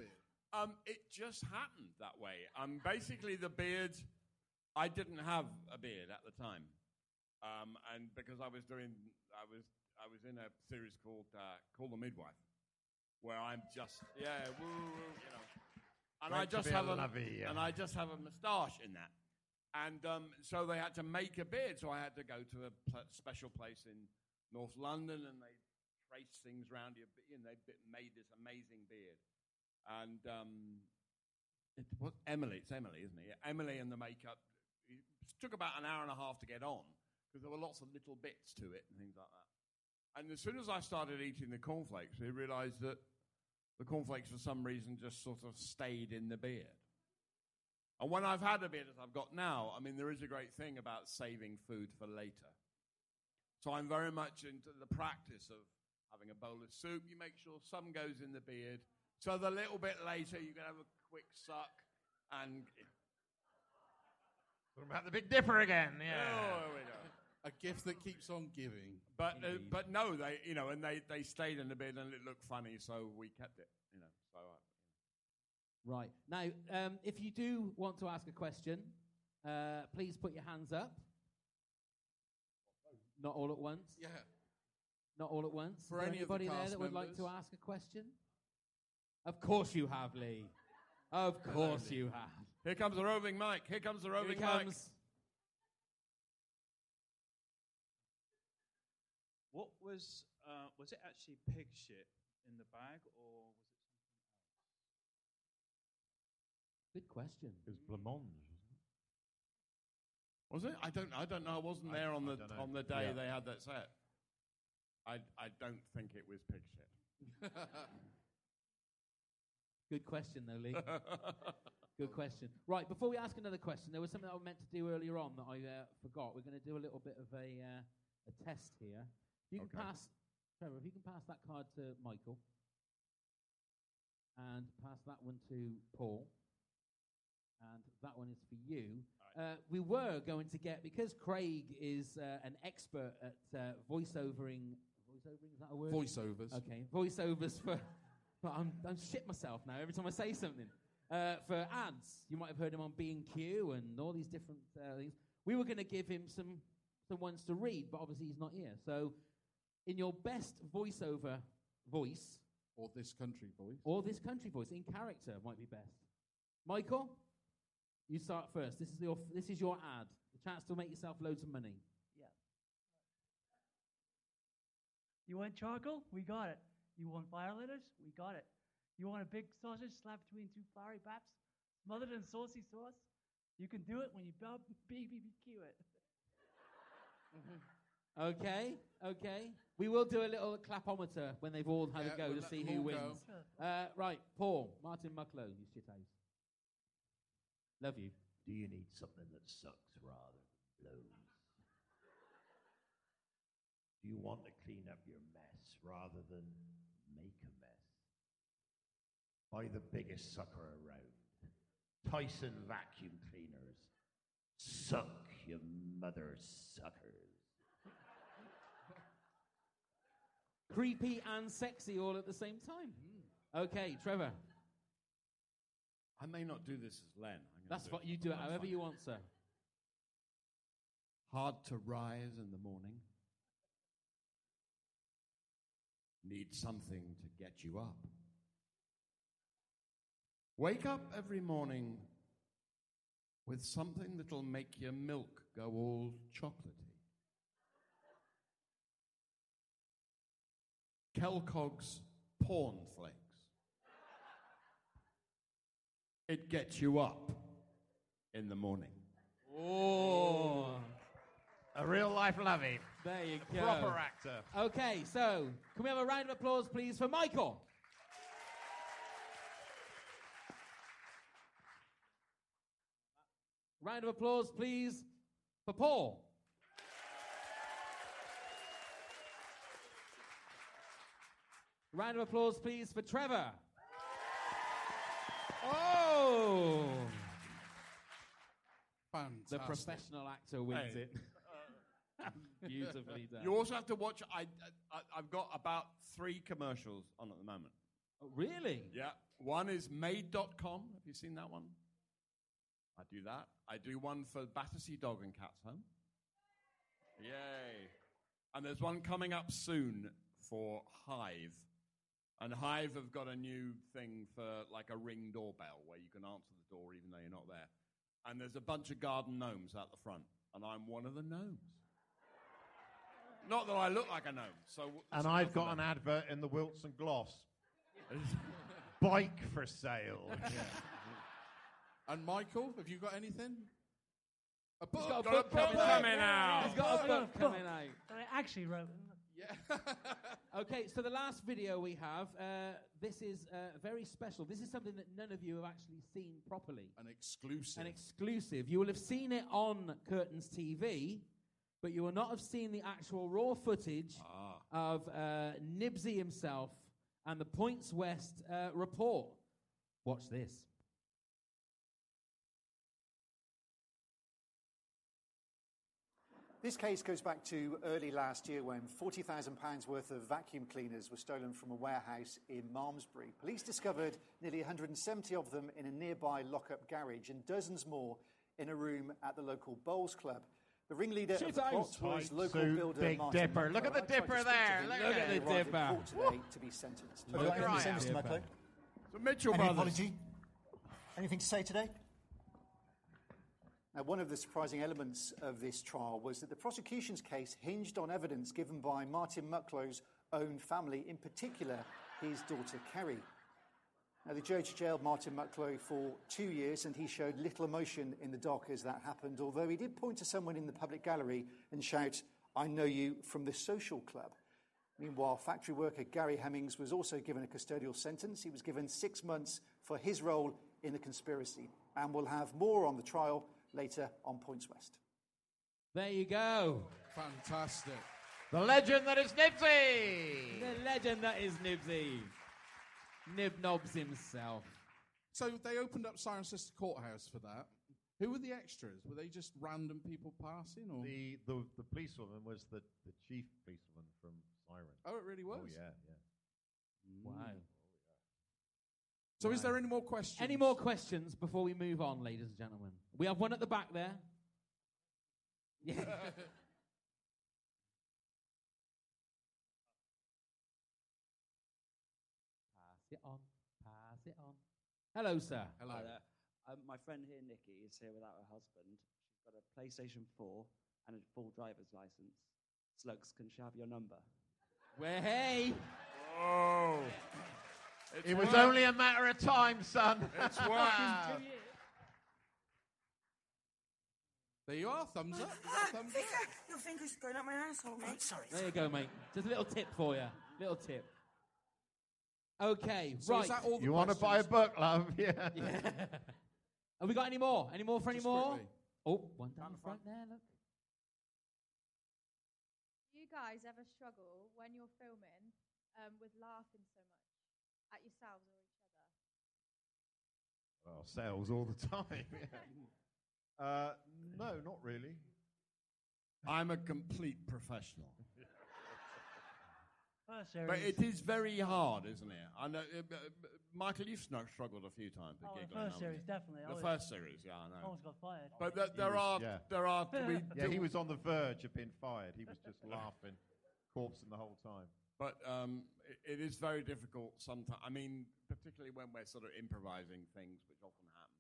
Beard? Um, it just happened that way. Um, basically, the beard, I didn't have a beard at the time, um, and because I was doing, I was, I was in a series called uh, Call the Midwife, where I'm just, yeah, woo, woo, you know, and Great I just have a, lovey, yeah. and I just have a moustache in that, and um, so they had to make a beard, so I had to go to a pl- special place in North London, and they traced things around your, be- and they made this amazing beard and um, it was Emily. It's Emily, isn't it? Yeah, Emily and the makeup. It took about an hour and a half to get on because there were lots of little bits to it and things like that. And as soon as I started eating the cornflakes, we realised that the cornflakes, for some reason, just sort of stayed in the beard. And when I've had a beard as I've got now, I mean, there is a great thing about saving food for later. So I'm very much into the practice of having a bowl of soup. You make sure some goes in the beard. So the little bit later, you can have a quick suck and. Talking about the Big Dipper again, yeah. Oh, there we go. A gift that keeps on giving. But uh, but no, they you know, and they, they stayed in the beard and it looked funny, so we kept it. You know, so uh, Right. Now, um, if you do want to ask a question, uh, please put your hands up. Not all at once. Yeah. Not all at once. For Is there any of the anybody there cast that would like to ask a question? Of course you have, Lee. Of course you have. here comes the roving mic. Here comes the Here roving he mic. comes. What was uh, was it actually pig shit in the bag, or was it something else? Good question. It was blancmange, Was it? I don't. I don't know. I wasn't there on the don't know. on the day Yeah. they had that set. I I don't think it was pig shit. Good question, though, Lee. Good question. Right, before we ask another question, there was something I meant to do earlier on that I uh, forgot. We're going to do a little bit of a, uh, a test here. If You can Okay. pass Trevor, if you can pass that card to Michael and pass that one to Paul, and that one is for you. Uh, we were going to get because Craig is uh, an expert at uh, voiceovering. Voiceovering is that a word? Voiceovers. Okay, voiceovers for. But I'm I'm shit myself now every time I say something. Uh, for ads, you might have heard him on B and Q and all these different uh, things. We were going to give him some some ones to read, but obviously he's not here. So, in your best voiceover voice, or this country voice, or this country voice in character might be best. Michael, you start first. This is your this is your ad. The chance to make yourself loads of money. Yeah. You want charcoal? We got it. You want fire letters? We got it. You want a big sausage slapped between two fiery paps, smothered in saucy sauce? You can do it when you bub- BBQ it. Okay, okay. We will do a little clapometer when they've all had Yeah, a go we'll to see who wins. Uh, right, Paul, Martin Mucklowe, you shithouse. Love you. Do you need something that sucks rather than blows? Do you want to clean up your mess rather than make a mess? Buy the biggest sucker around. Tyson vacuum cleaners. Suck, you mother suckers. Creepy and sexy all at the same time. Hmm. Okay, Trevor. I may not do this as Len. I'm That's what you do it however fine. you want, sir. Hard to rise in the morning. Need something to get you up. Wake up every morning with something that'll make your milk go all chocolatey. Kelcogg's Porn Flakes. It gets you up in the morning. Oh. A real life lovey. There you go. proper actor. Okay, so can we have a round of applause, please, for Michael? Round of applause, please, for Paul. Round of applause, please, for Trevor. Oh! Fantastic. The professional actor wins Hey. it. Beautifully done. You also have to watch. I, I I've got about three commercials on at the moment. Oh, really? Yeah. One is made.com. Have you seen that one? I do that. I do one for Battersea Dog and Cats Home. Yay. And there's one coming up soon for Hive. And Hive have got a new thing for like a ring doorbell where you can answer the door even though you're not there. And there's a bunch of garden gnomes out the front. And I'm one of the gnomes. Not that I look like a gnome. So And I've got an advert in the Wilson Gloss. Bike for sale. And Michael, have you got anything? A book. got a book coming out. He's got a book coming out. I actually wrote. Yeah. okay, so the last video we have, uh, this is uh, very special. This is something that none of you have actually seen properly. An exclusive. An exclusive. You will have seen it on Curtains TV, but you will not have seen the actual raw footage of uh, Nibsy himself and the Points West uh, report. Watch this. This case goes back to early last year when £40,000 worth of vacuum cleaners were stolen from a warehouse in Malmesbury. Police discovered nearly 170 of them in a nearby lockup garage and dozens more in a room at the local bowls club. The ringleader Shit of the plot house. was Tight local suit, builder Big Martin Dipper. Look at the Mucklowe. I tried to Dipper there. him. Look at the Dipper. court today to be sentenced. Look at Anything to say, him. Mr. Dipper. Mucklowe? Mitchell Any brothers. apology? Anything to say today? Now, one of the surprising elements of this trial was that the prosecution's case hinged on evidence given by Martin Mucklowe's own family, in particular his daughter Kerry. Now, the judge jailed Martin Mucklowe for two years, and he showed little emotion in the dock as that happened, although he did point to someone in the public gallery and shout, I know you from the social club. Meanwhile, factory worker Gary Hemmings was also given a custodial sentence. He was given six months for his role in the conspiracy. And we'll have more on the trial later on Points West. There you go. Fantastic. The legend that is Nibsy. The legend that is Nibsy. Nib Knobs himself. So they opened up Cirencester Courthouse for that. Who were the extras? Were they just random people passing, or The, the the policewoman was the, the chief policewoman from Ciren. Oh, it really oh, was. Oh yeah, yeah. Hmm. Wow. So, is there any more questions? Any more questions before we move on, ladies and gentlemen? We have one at the back there. Yeah. Pass it on. Pass it on. Hello, sir. Hello. Hi there. Um, my friend here, Nikki, is here without her husband. She's got a PlayStation 4 and a full driver's license. Slugs, can she have your number? Well, hey. Oh. It was only a matter of time, son. It's working. There you are. Thumbs up. Ah, Vicar, your finger's going up my asshole, mate. sorry. There you go, mate. Just a little tip for you. Little tip. Okay, So right. is that all the You want to buy a book, love? Yeah. Have we got any more? Any more for any Just more? quickly. Oh, one down the front there, look. Do you guys ever struggle when you're filming um, with laughing so much at yourselves or each other? Well, sales all the time. yeah. uh, no, not really. I'm a complete professional. First. But it is very hard, isn't it? I know, uh, uh, Michael, you've sno- struggled a few times with Oh, the giggling. first haven't series, you? definitely. I The was- first series, yeah, I know. Almost got fired. But th- He there was- are, yeah. there are. We Yeah, do- he was on the verge of being fired. He was just laughing, corpsing the whole time. But um, it, it is very difficult sometimes. I mean, particularly when we're sort of improvising things, which often happens.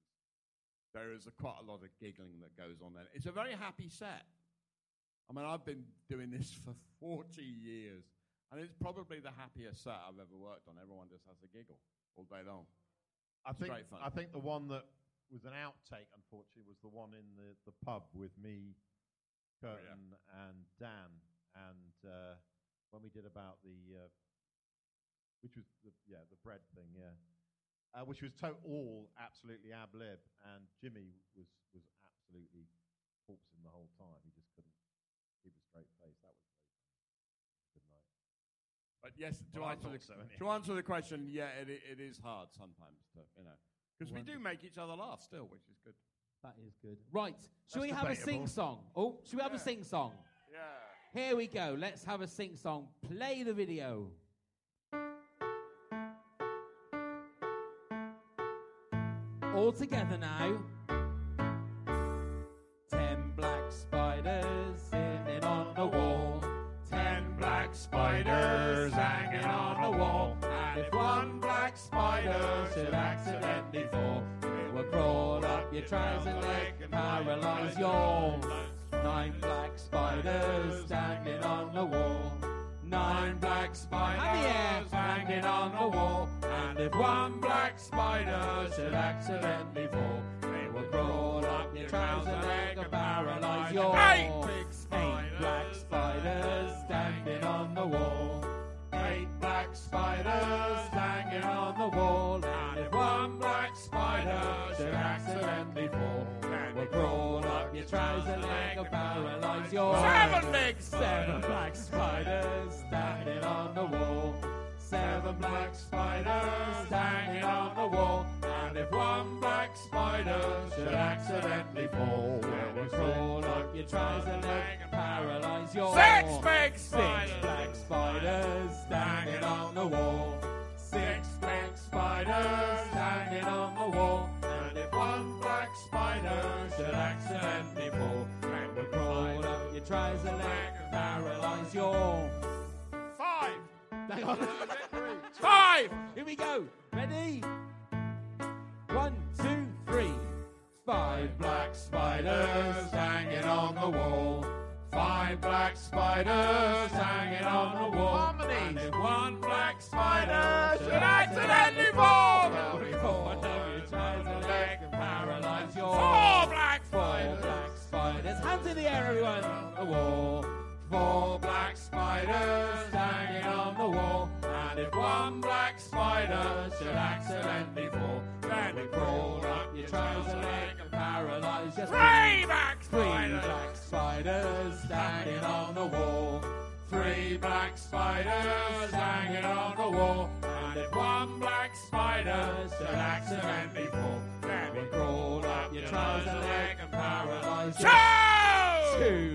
There is a, quite a lot of giggling that goes on there. It's a very happy set. I mean, I've been doing this for 40 years, and it's probably the happiest set I've ever worked on. Everyone just has a giggle all day long. I It's think great fun. I think the one that was an outtake, unfortunately, was the one in the, the pub with me, Kurtis, and Dan, and uh, when we did about the, uh, which was the, yeah the bread thing, yeah, uh, which was to- all absolutely ab lib, and Jimmy was was absolutely corpsing the whole time. He just couldn't keep a straight face. That was very funny. Good night. But yes, to, Well, I answer, the, so, anyhow. to answer the question, yeah, it, it is hard sometimes to, you know, because we do make each other laugh still, which is good. That is good. Right. Should That's we have a sing song? Oh, should we have a sing song? Yeah. Here we go. Let's have a sing song. Play the video. All together now. Black spider should accidentally fall, it will crawl up your trouser leg and paralyze your Nine black spiders standing on the wall. Nine black spiders hanging on the wall. And if one black spider should accidentally fall, they will crawl up your trouser leg and paralyze your Eight big Eight black spiders standing on the wall. Black spiders hanging on the wall. And if one black spider should accidentally fall, they will crawl up your trouser leg and paralyze your Seven big Seven black spiders standing on the wall. Seven black spiders hanging on the wall. And if one black spider should accidentally fall, they will crawl up your trouser leg and paralyze your Six big Six black spiders standing on the wall. Six black spiders hanging on the wall. And if one black spider should accidentally fall, they will crawl up your trouser leg and paralyze your Five. Five. Here we go. Ready? Five black spiders hanging on the wall. Five black spiders hanging on the wall. And if one black spider should accidentally fall, they'll be up leg and paralyze your Four black spiders. Four black spiders. Hands in the air, everyone. On the wall. Four black spiders hanging on the wall. And if one black spider should accidentally fall, then we crawl up your trouser leg and paralyze your Three black Three spiders. black spiders standing on the wall. Three black spiders hanging on the wall. And if one black spider should accidentally fall, then we crawl up your trouser leg and paralyze you. Two black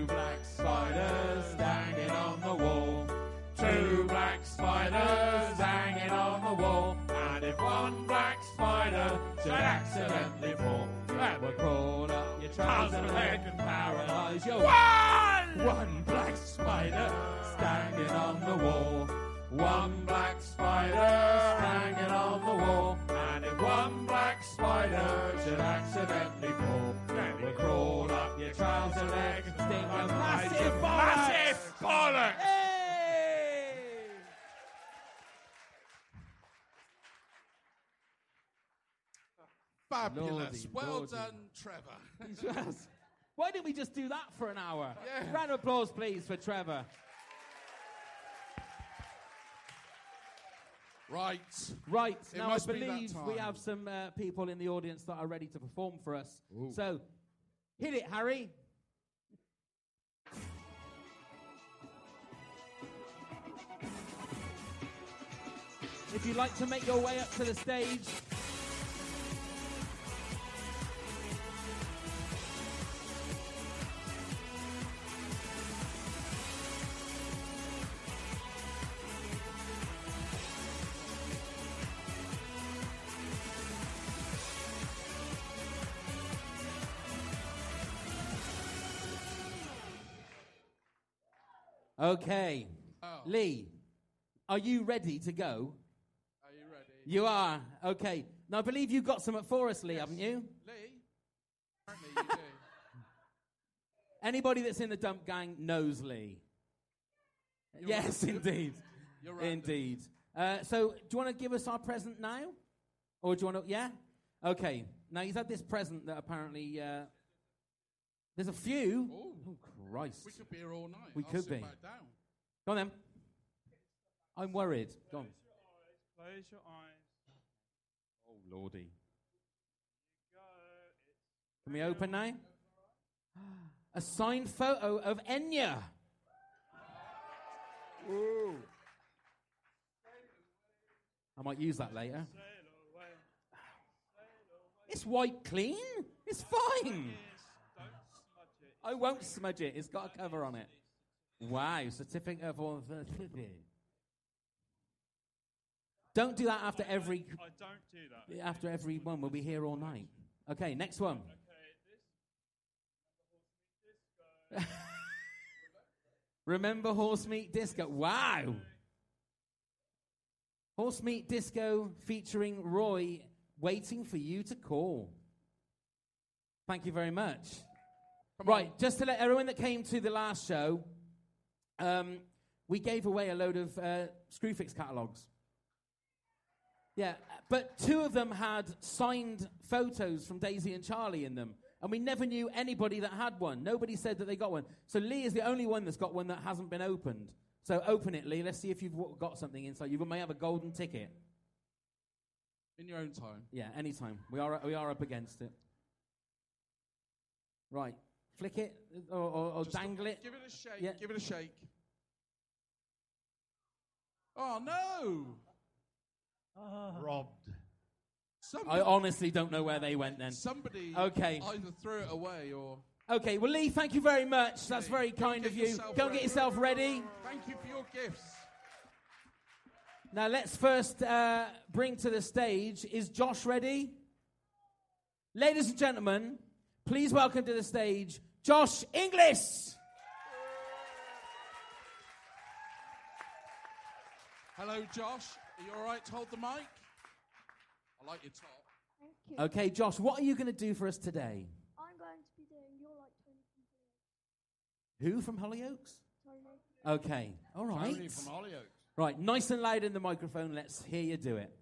spiders hanging on the wall. And if one black spider should accidentally fall, then we'll crawl up your trouser leg and paralyze you. One! One black spider standing on the wall. One black spider hanging on the wall. And if one black spider should accidentally fall, then we'll crawl up your trouser leg and sting a massive bollocks! Massive bollocks! Fabulous. Lordy, well lordy. done, Trevor. Yes. Why didn't we just do that for an hour? Yeah. Round of applause, please, for Trevor. Right. Right. It now, I be believe we have some uh, people in the audience that are ready to perform for us. So, hit it, Harry. If you'd like to make your way up to the stage, Okay. Oh. Lee, are you ready to go? Are you ready? You are. Okay. Now, I believe you've got something for us, Lee, haven't you? Lee? Apparently you do. Anybody that's in the dump gang knows Lee. You're yes, right. indeed. You're right. Indeed. Uh, so, do you want to give us our present now? Or do you want to, yeah? Okay. Now, he's had this present that apparently, uh, there's a few. Oh, Christ. We could be here all night. We I'll could sit be. back down. Go on then. I'm worried. Go on. Close your eyes. Oh, Lordy. Can we open now? A signed photo of Enya. Ooh. I might use that later. It's white clean. It's fine. I won't smudge it. It's got a cover on it. Wow, certificate of authenticity. Don't do that after every I don't do that. after every one. We'll be here all night. Okay, next one. Remember Horse Meat Disco? Wow. Horse Meat Disco featuring Roy waiting for you to call. Thank you very much. Right, just to let everyone that came to the last show, um, we gave away a load of uh, Screwfix catalogues. Yeah, but two of them had signed photos from Daisy and Charlie in them. And we never knew anybody that had one. Nobody said that they got one. So Lee is the only one that's got one that hasn't been opened. So open it, Lee. Let's see if you've w- got something inside. You may have a golden ticket. In your own time. Yeah, anytime. We are, we are up against it. Right. Flick it or, or, or dangle it. Give it a shake. Yeah. Give it a shake. Oh no! Uh, Robbed. I honestly don't know where they went then. Somebody Okay. either threw it away or. Okay, well, Lee, thank you very much. That's very kind of you. yourself Go and get yourself ready. Thank you for your gifts. Now, let's first uh, bring to the stage. Is Josh ready? Ladies and gentlemen, please welcome to the stage Josh Inglis. Hello, Josh. Are you all right to hold the mic? I like your top. Thank you. Okay, Josh, what are you going to do for us today? I'm going to be doing You're Like Tony from Who from Hollyoaks? Tony. Okay, all right. Tony from Hollyoaks. Right, nice and loud in the microphone. Let's hear you do it.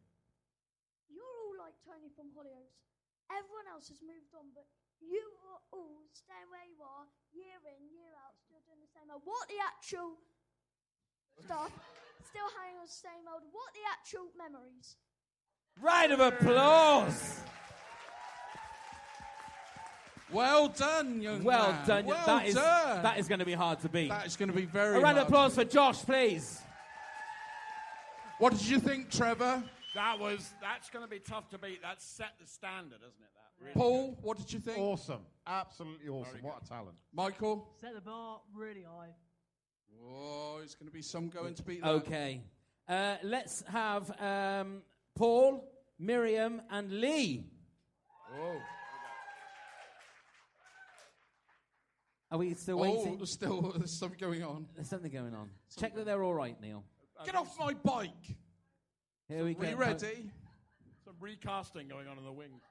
You're all like Tony from Hollyoaks. Everyone else has moved on, but you are all staying where you are, year in, year out, still doing the same old. What the actual stuff? Still hanging on the same old. What the actual memories? Round of applause. Well done, young Well man. done. Well that is done. that is going to be hard to beat. That is going to be very. A round of hard. applause for Josh, please. What did you think, Trevor? That was that's going to be tough to beat. That's set the standard, isn't it? That really Paul, what did you think? Awesome. Absolutely awesome. What a talent. Michael? Set the bar really high. Oh, it's going to be some going to beat that. Okay. Uh, let's have um, Paul, Miriam, and Lee. Oh. Are we still Oh, waiting? there's still there's something going on. There's something going on. Check that they're all right, Neil. Get off my bike. Here we Are go. you ready? Some recasting going on in the wings.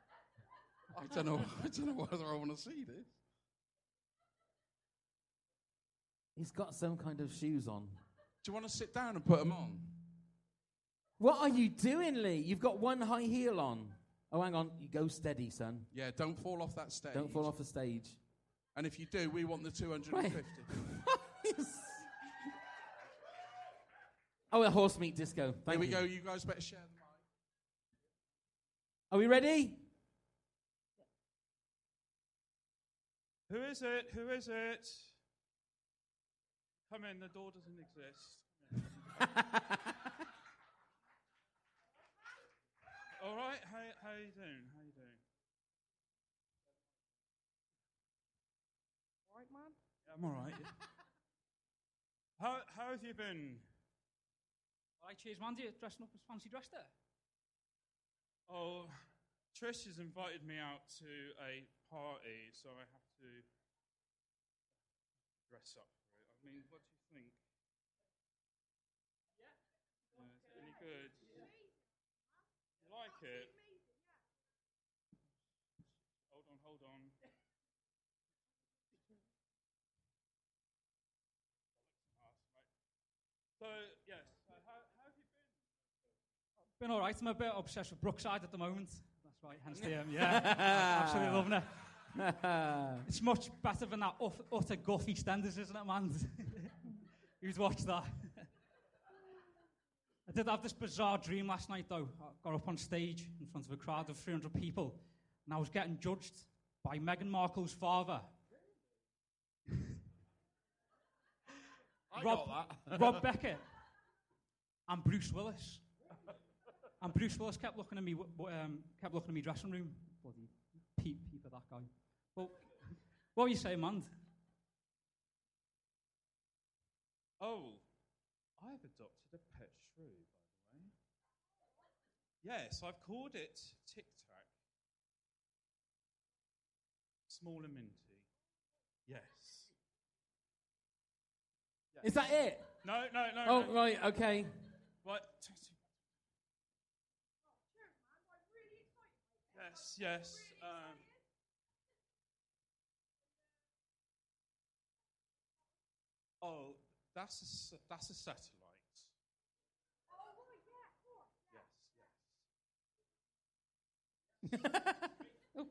I don't know. I don't know whether I want to see this. He's got some kind of shoes on. Do you want to sit down and put them on? What are you doing, Lee? You've got one high heel on. Oh, hang on. You go steady, son. Yeah, don't fall off that stage. Don't fall off the stage. And if you do, we want the 250. Oh, a horse meat disco. Thank Here we you. go. You guys better share the mic. Are we ready? Who is it? Who is it? Come in, the door doesn't exist. all right, how, how you doing? How you doing? All right, man. Yeah, I'm all right. yeah. how, how have you been? All right, cheers, man. You dressing up as fancy dress there? Oh, Trish has invited me out to a party, so I have to dress up for it. I mean, what do you think? Yeah. is it any good? You like it? Hold on, hold on. So, yes, so how, how have you been? I've been all right. I'm a bit obsessed with Brookside at the moment. That's right. Hence the um, yeah, absolutely loving it. it's much better than that ut- utter guff EastEnders, isn't it, man? Who's watched that? I did have this bizarre dream last night, though. I got up on stage in front of a crowd of 300 people, and I was getting judged by Meghan Markle's father. I Rob, got that. Rob Beckett and Bruce Willis. And Bruce Willis kept looking at me, w- w- um, kept looking at me dressing room. Bloody peep, peep at that guy. Well, what were you saying, man? Oh, I've adopted a pet shrew, by the way. Yes, I've called it Tic Tac. Small and minty. Yes. Yes. Is that it? No, no, no. Oh, no. right, okay. What? Yes, yes. Um, oh, that's a s- that's a satellite. Oh yeah. Yes, yes. Oh.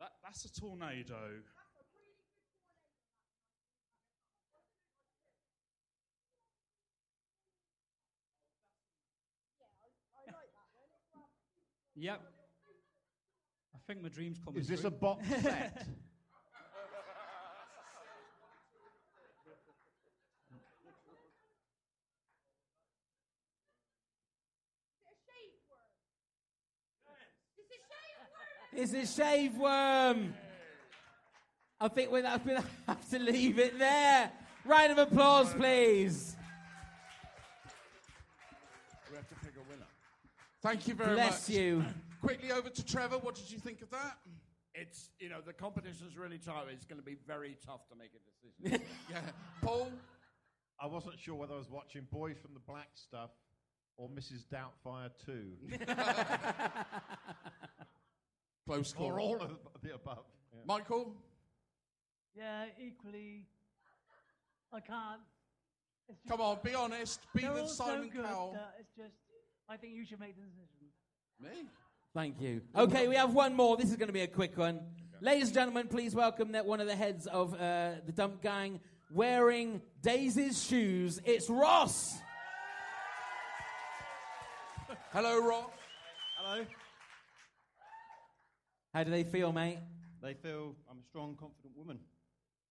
That, that's a tornado. Yep. I think my dream's coming. Is this true. a box set? It's a shave worm. I think we'll have to have to leave it there. Round of applause, please. We have to pick a winner. Thank you very Bless much. Bless you. Quickly over to Trevor. What did you think of that? It's you know the competition's really tight. It's going to be very tough to make a decision. yeah, Paul. I wasn't sure whether I was watching Boy from the Black Stuff or Mrs. Doubtfire 2. Close call. Or all of the above. Yeah. Michael. Yeah, equally. I can't. Just- Come on, be honest. Be They're the all so Simon good Cowell. that It's just. I think you should make the decision. Me? Thank you. Okay, we have one more. This is going to be a quick one. Ladies and gentlemen, please welcome that one of the heads of uh, the Dump Gang wearing Daisy's shoes. It's Ross. Hello, Ross. Hello. How do they feel, mate? They feel I'm a strong, confident woman.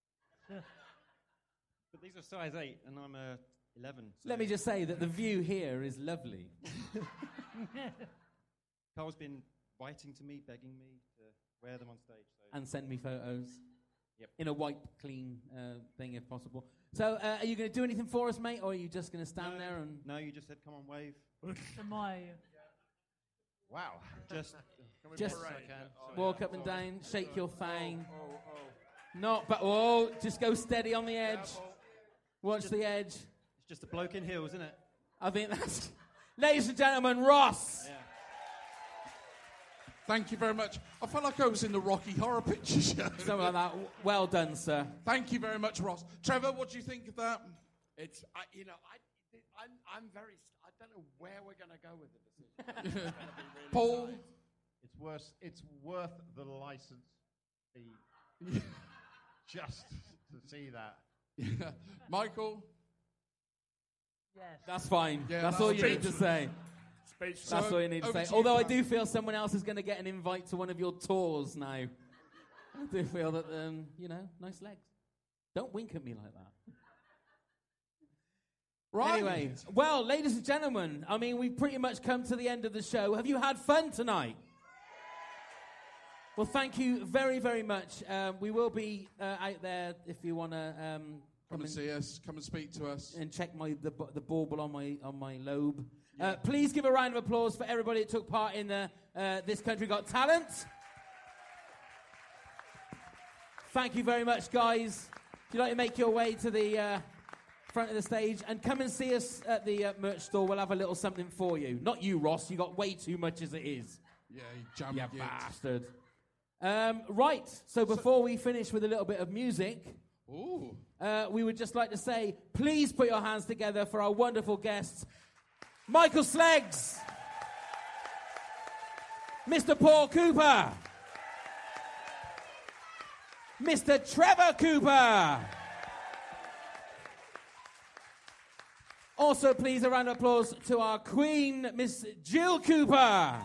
but these are size 8, and I'm a 11. so- Let me just say that the view here is lovely. Carl's been writing to me, begging me to wear them on stage. So and send me photos. Yep. In a white, clean uh, thing, if possible. So, uh, are you going to do anything for us, mate, or are you just going to stand there and? No, you just said, come on, wave. To my Wow. Just, Just I can. Oh, walk up and down, shake your oh, fang. Oh, Not, but oh, just go steady on the edge. Watch the edge. It's just a bloke in heels, isn't it? I think that's, ladies and gentlemen, Ross. Thank you very much. I felt like I was in the Rocky Horror Picture Show. Something like that. Well done, sir. Thank you very much, Ross. Trevor, what do you think of that? It's, I, you know, I, I'm, I'm very, I don't know where we're going to go with the decision. It's gonna be really Paul? tight. It's worth. It's worth the license fee just to see that. Michael? Yes. That's fine. Yeah, that's that's all you need to say. Speechless. That's So, all you need to say. to you, Although I do feel someone else is going to get an invite to one of your tours now. I do feel that, um, you know, nice legs. Don't wink at me like that. Right. Anyway, well, ladies and gentlemen, I mean, we've pretty much come to the end of the show. Have you had fun tonight? Well, thank you very, very much. Um, we will be uh, out there if you want to um, Come and see us. Come and speak to us. and check my the, the bauble on my on my lobe. Uh, please give a round of applause for everybody that took part in the uh, This Country Got Talent. Thank you very much, guys. If you'd like to make your way to the uh, front of the stage and come and see us at the uh, merch store, we'll have a little something for you. Not you, Ross. You got way too much as it is. Yeah, you jammed You bastard. Um, right. So before we finish with a little bit of music. Ooh. Uh, we would just like to say, please put your hands together for our wonderful guests, Michael Sleggs, Mr. Paul Cooper, Mr. Trevor Cooper. Also, please, a round of applause to our queen, Miss Jill Cooper.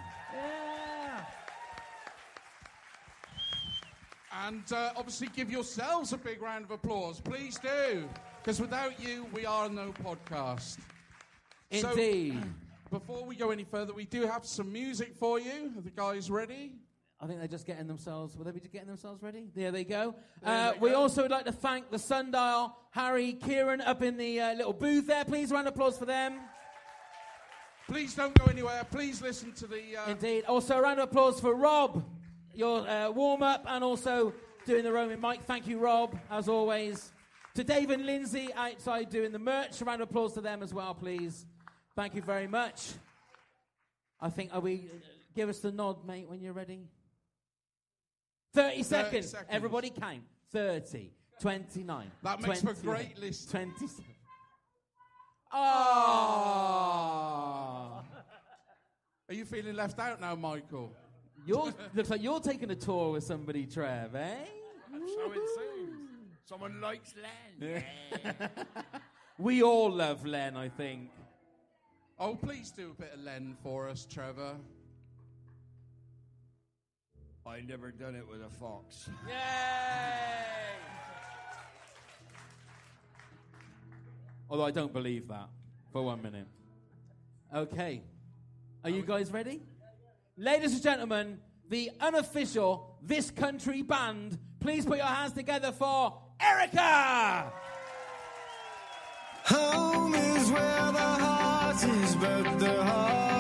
And uh, obviously, give yourselves a big round of applause. Please do. Because without you, we are no podcast. So, Indeed. before we go any further, we do have some music for you. Are the guys ready? I think they're just getting themselves. Will they be getting themselves ready? There they go. Uh, we also would like to thank the Sundial, Harry, Kieran, up in the uh, little booth there. Please, round of applause for them. Please don't go anywhere. Please listen to the. Uh, Indeed. Also, a round of applause for Rob, your uh, warm up, and also doing the roaming mic. Thank you, Rob, as always. To Dave and Lindsay outside doing the merch. A round of applause to them as well, please. Thank you very much. I think, are we. Give us the nod, mate, when you're ready. 30 seconds. seconds. Everybody count. 30, 29. That makes for 28, great listening. 27. Oh. Are you feeling left out now, Michael? You're, looks like you're taking a tour with somebody, Trev, eh? So it seems. Someone likes Len. We all love Len, I think. Oh, please do a bit of Len for us, Trevor. I never done it with a fox. Yay! Although I don't believe that for one minute. Okay. Are you guys ready? Ladies and gentlemen, the unofficial This Country Band, please put your hands together for Erica! Home is where the heart is, but the heart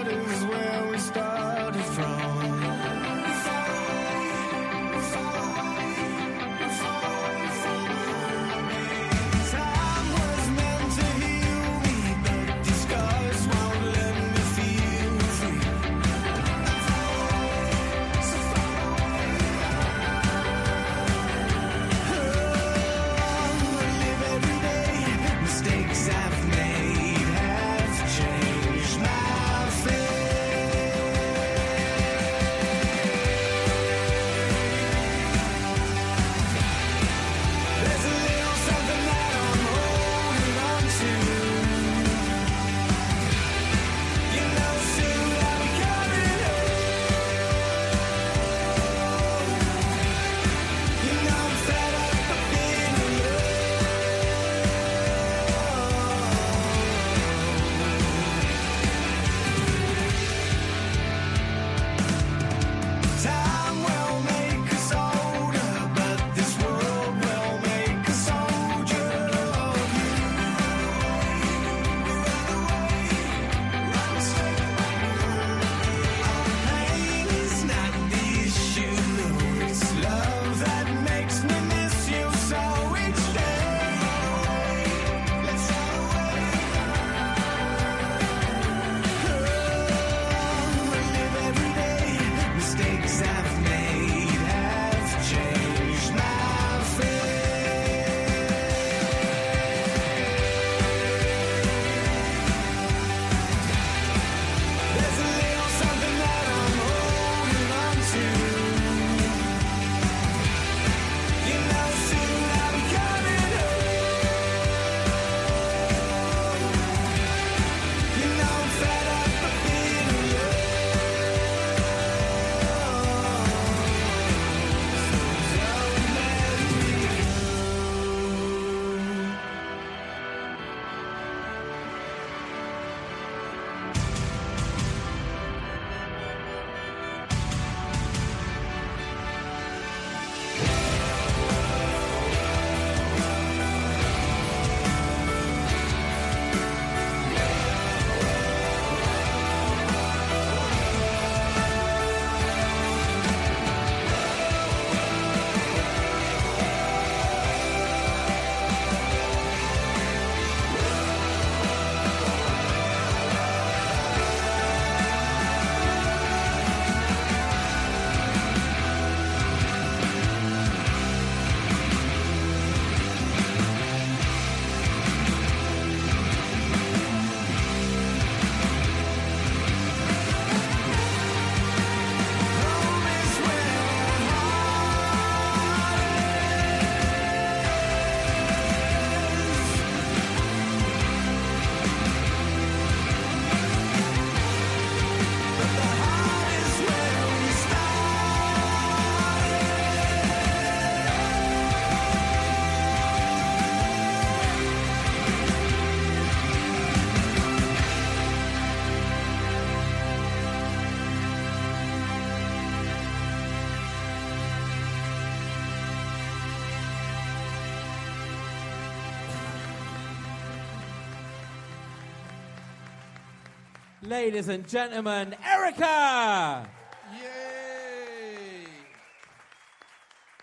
Ladies and gentlemen, Erica! Yay!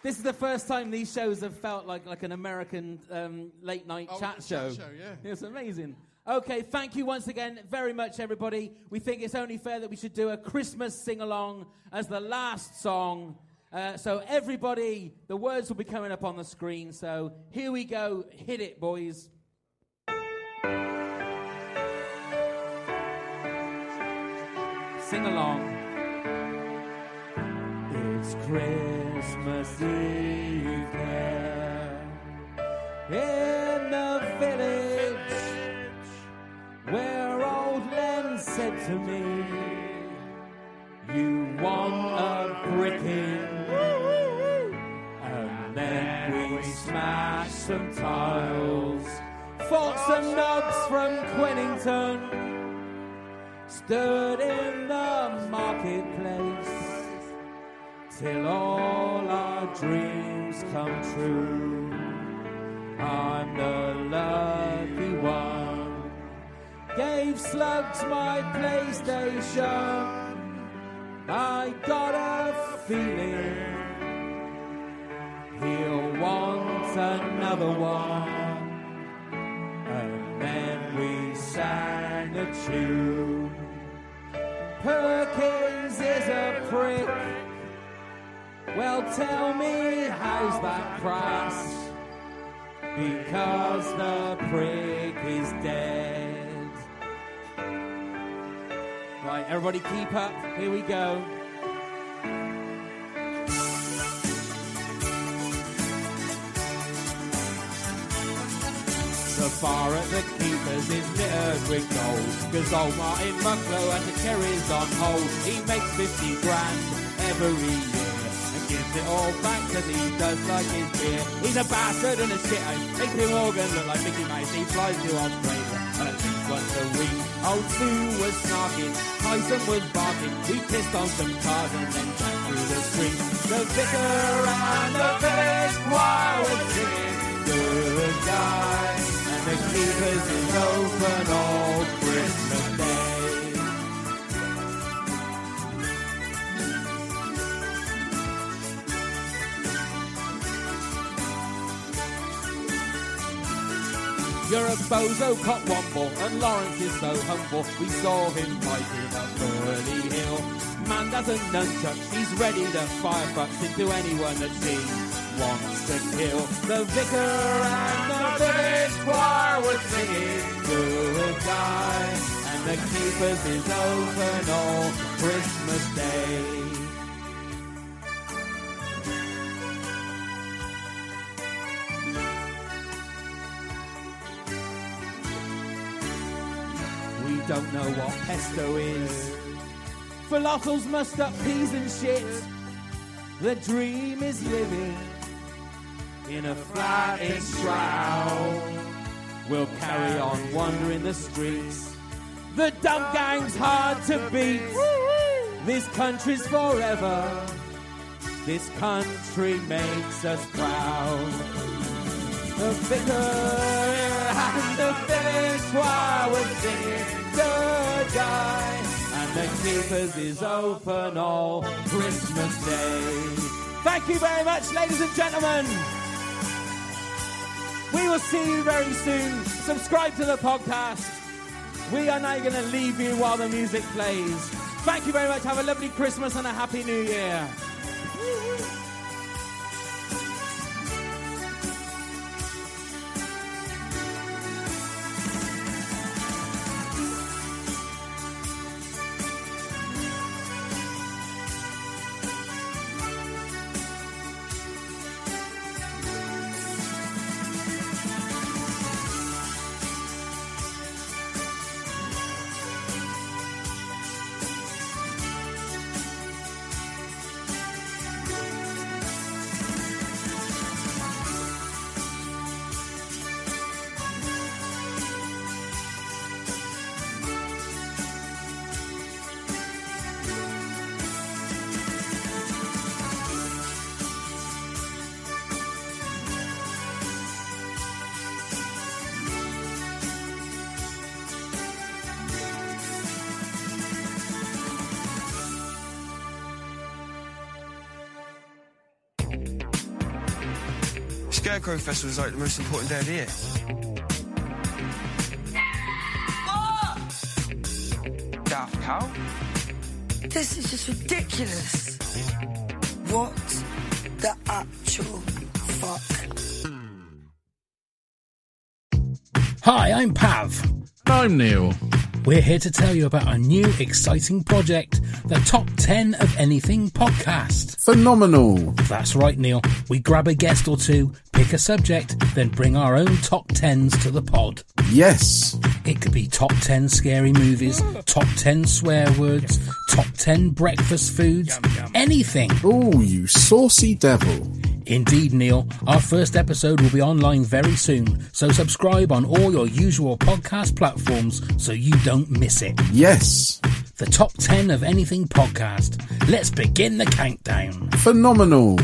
This is the first time these shows have felt like, like an American um, late night Oh, chat chat show. show, yeah. It's amazing. Okay, thank you once again very much, everybody. We think it's only fair that we should do a Christmas sing along as the last song. Uh, so, everybody, the words will be coming up on the screen. So, here we go. Hit it, boys. Sing along. It's Christmas Eve there in the village where old Len said to me, You want a brick in? And then we smashed some tiles, fought some knobs from Quennington stood in the marketplace till all our dreams come true. I'm the lucky one. Gave Slugs my PlayStation. I got a feeling he'll want another one. And then we sang a tune. Perkins is a prick. Well, tell me, how's that crass? Because the prick is dead. Right, everybody keep up. Here we go. Bar at the keepers is littered with gold. Cause old Martin Mucklowe has the cherries on hold. He makes 50 grand every year. And gives it all back cause he does like his beer. He's a bastard and a shithouse. Makes Bill Morgan look like Mickey Mouse. He flies to Australia at least once a week. Old Sue was snarking. Tyson was barking. We pissed on some cars and then jacked through the street. The vicar and the village choir was singing goodbye. The keepers is open all Christmas Day. You're a bozo cotwomble, and Lawrence is so humble. We saw him fighting up Burley Hill. Man doesn't nunchucks, he's ready to fire fucks into anyone that he wants to kill. The vicar and the village choir were singing goodbye, and the keepers is open all Christmas Day. We don't know what pesto is. Falafels up peas and shit. The dream is living in a flattish shroud. We'll carry on wandering the streets. The dump gang's hard to beat. This country's forever. This country makes us proud. The vicar and the village choir was singing goodbye. And the keepers is open all Christmas Day. Thank you very much, ladies and gentlemen. We will see you very soon. Subscribe to the podcast. We are now going to leave you while the music plays. Thank you very much. Have a lovely Christmas and a happy new year. Scarecrow Festival is like the most important day of the year. Daft Cow? This is just ridiculous. What the actual fuck? Hi, I'm Pav. I'm Neil. We're here to tell you about our new exciting project, the Top 10 of Anything podcast. Phenomenal. That's right, Neil. We grab a guest or two, pick a subject, then bring our own top 10s to the pod. Yes. It could be top 10 scary movies, top 10 swear words, top 10 breakfast foods, anything. Oh, you saucy devil. Indeed, Neil. Our first episode will be online very soon, so subscribe on all your usual podcast platforms so you don't miss it. Yes the top 10 of anything podcast. Let's begin the countdown. Phenomenal.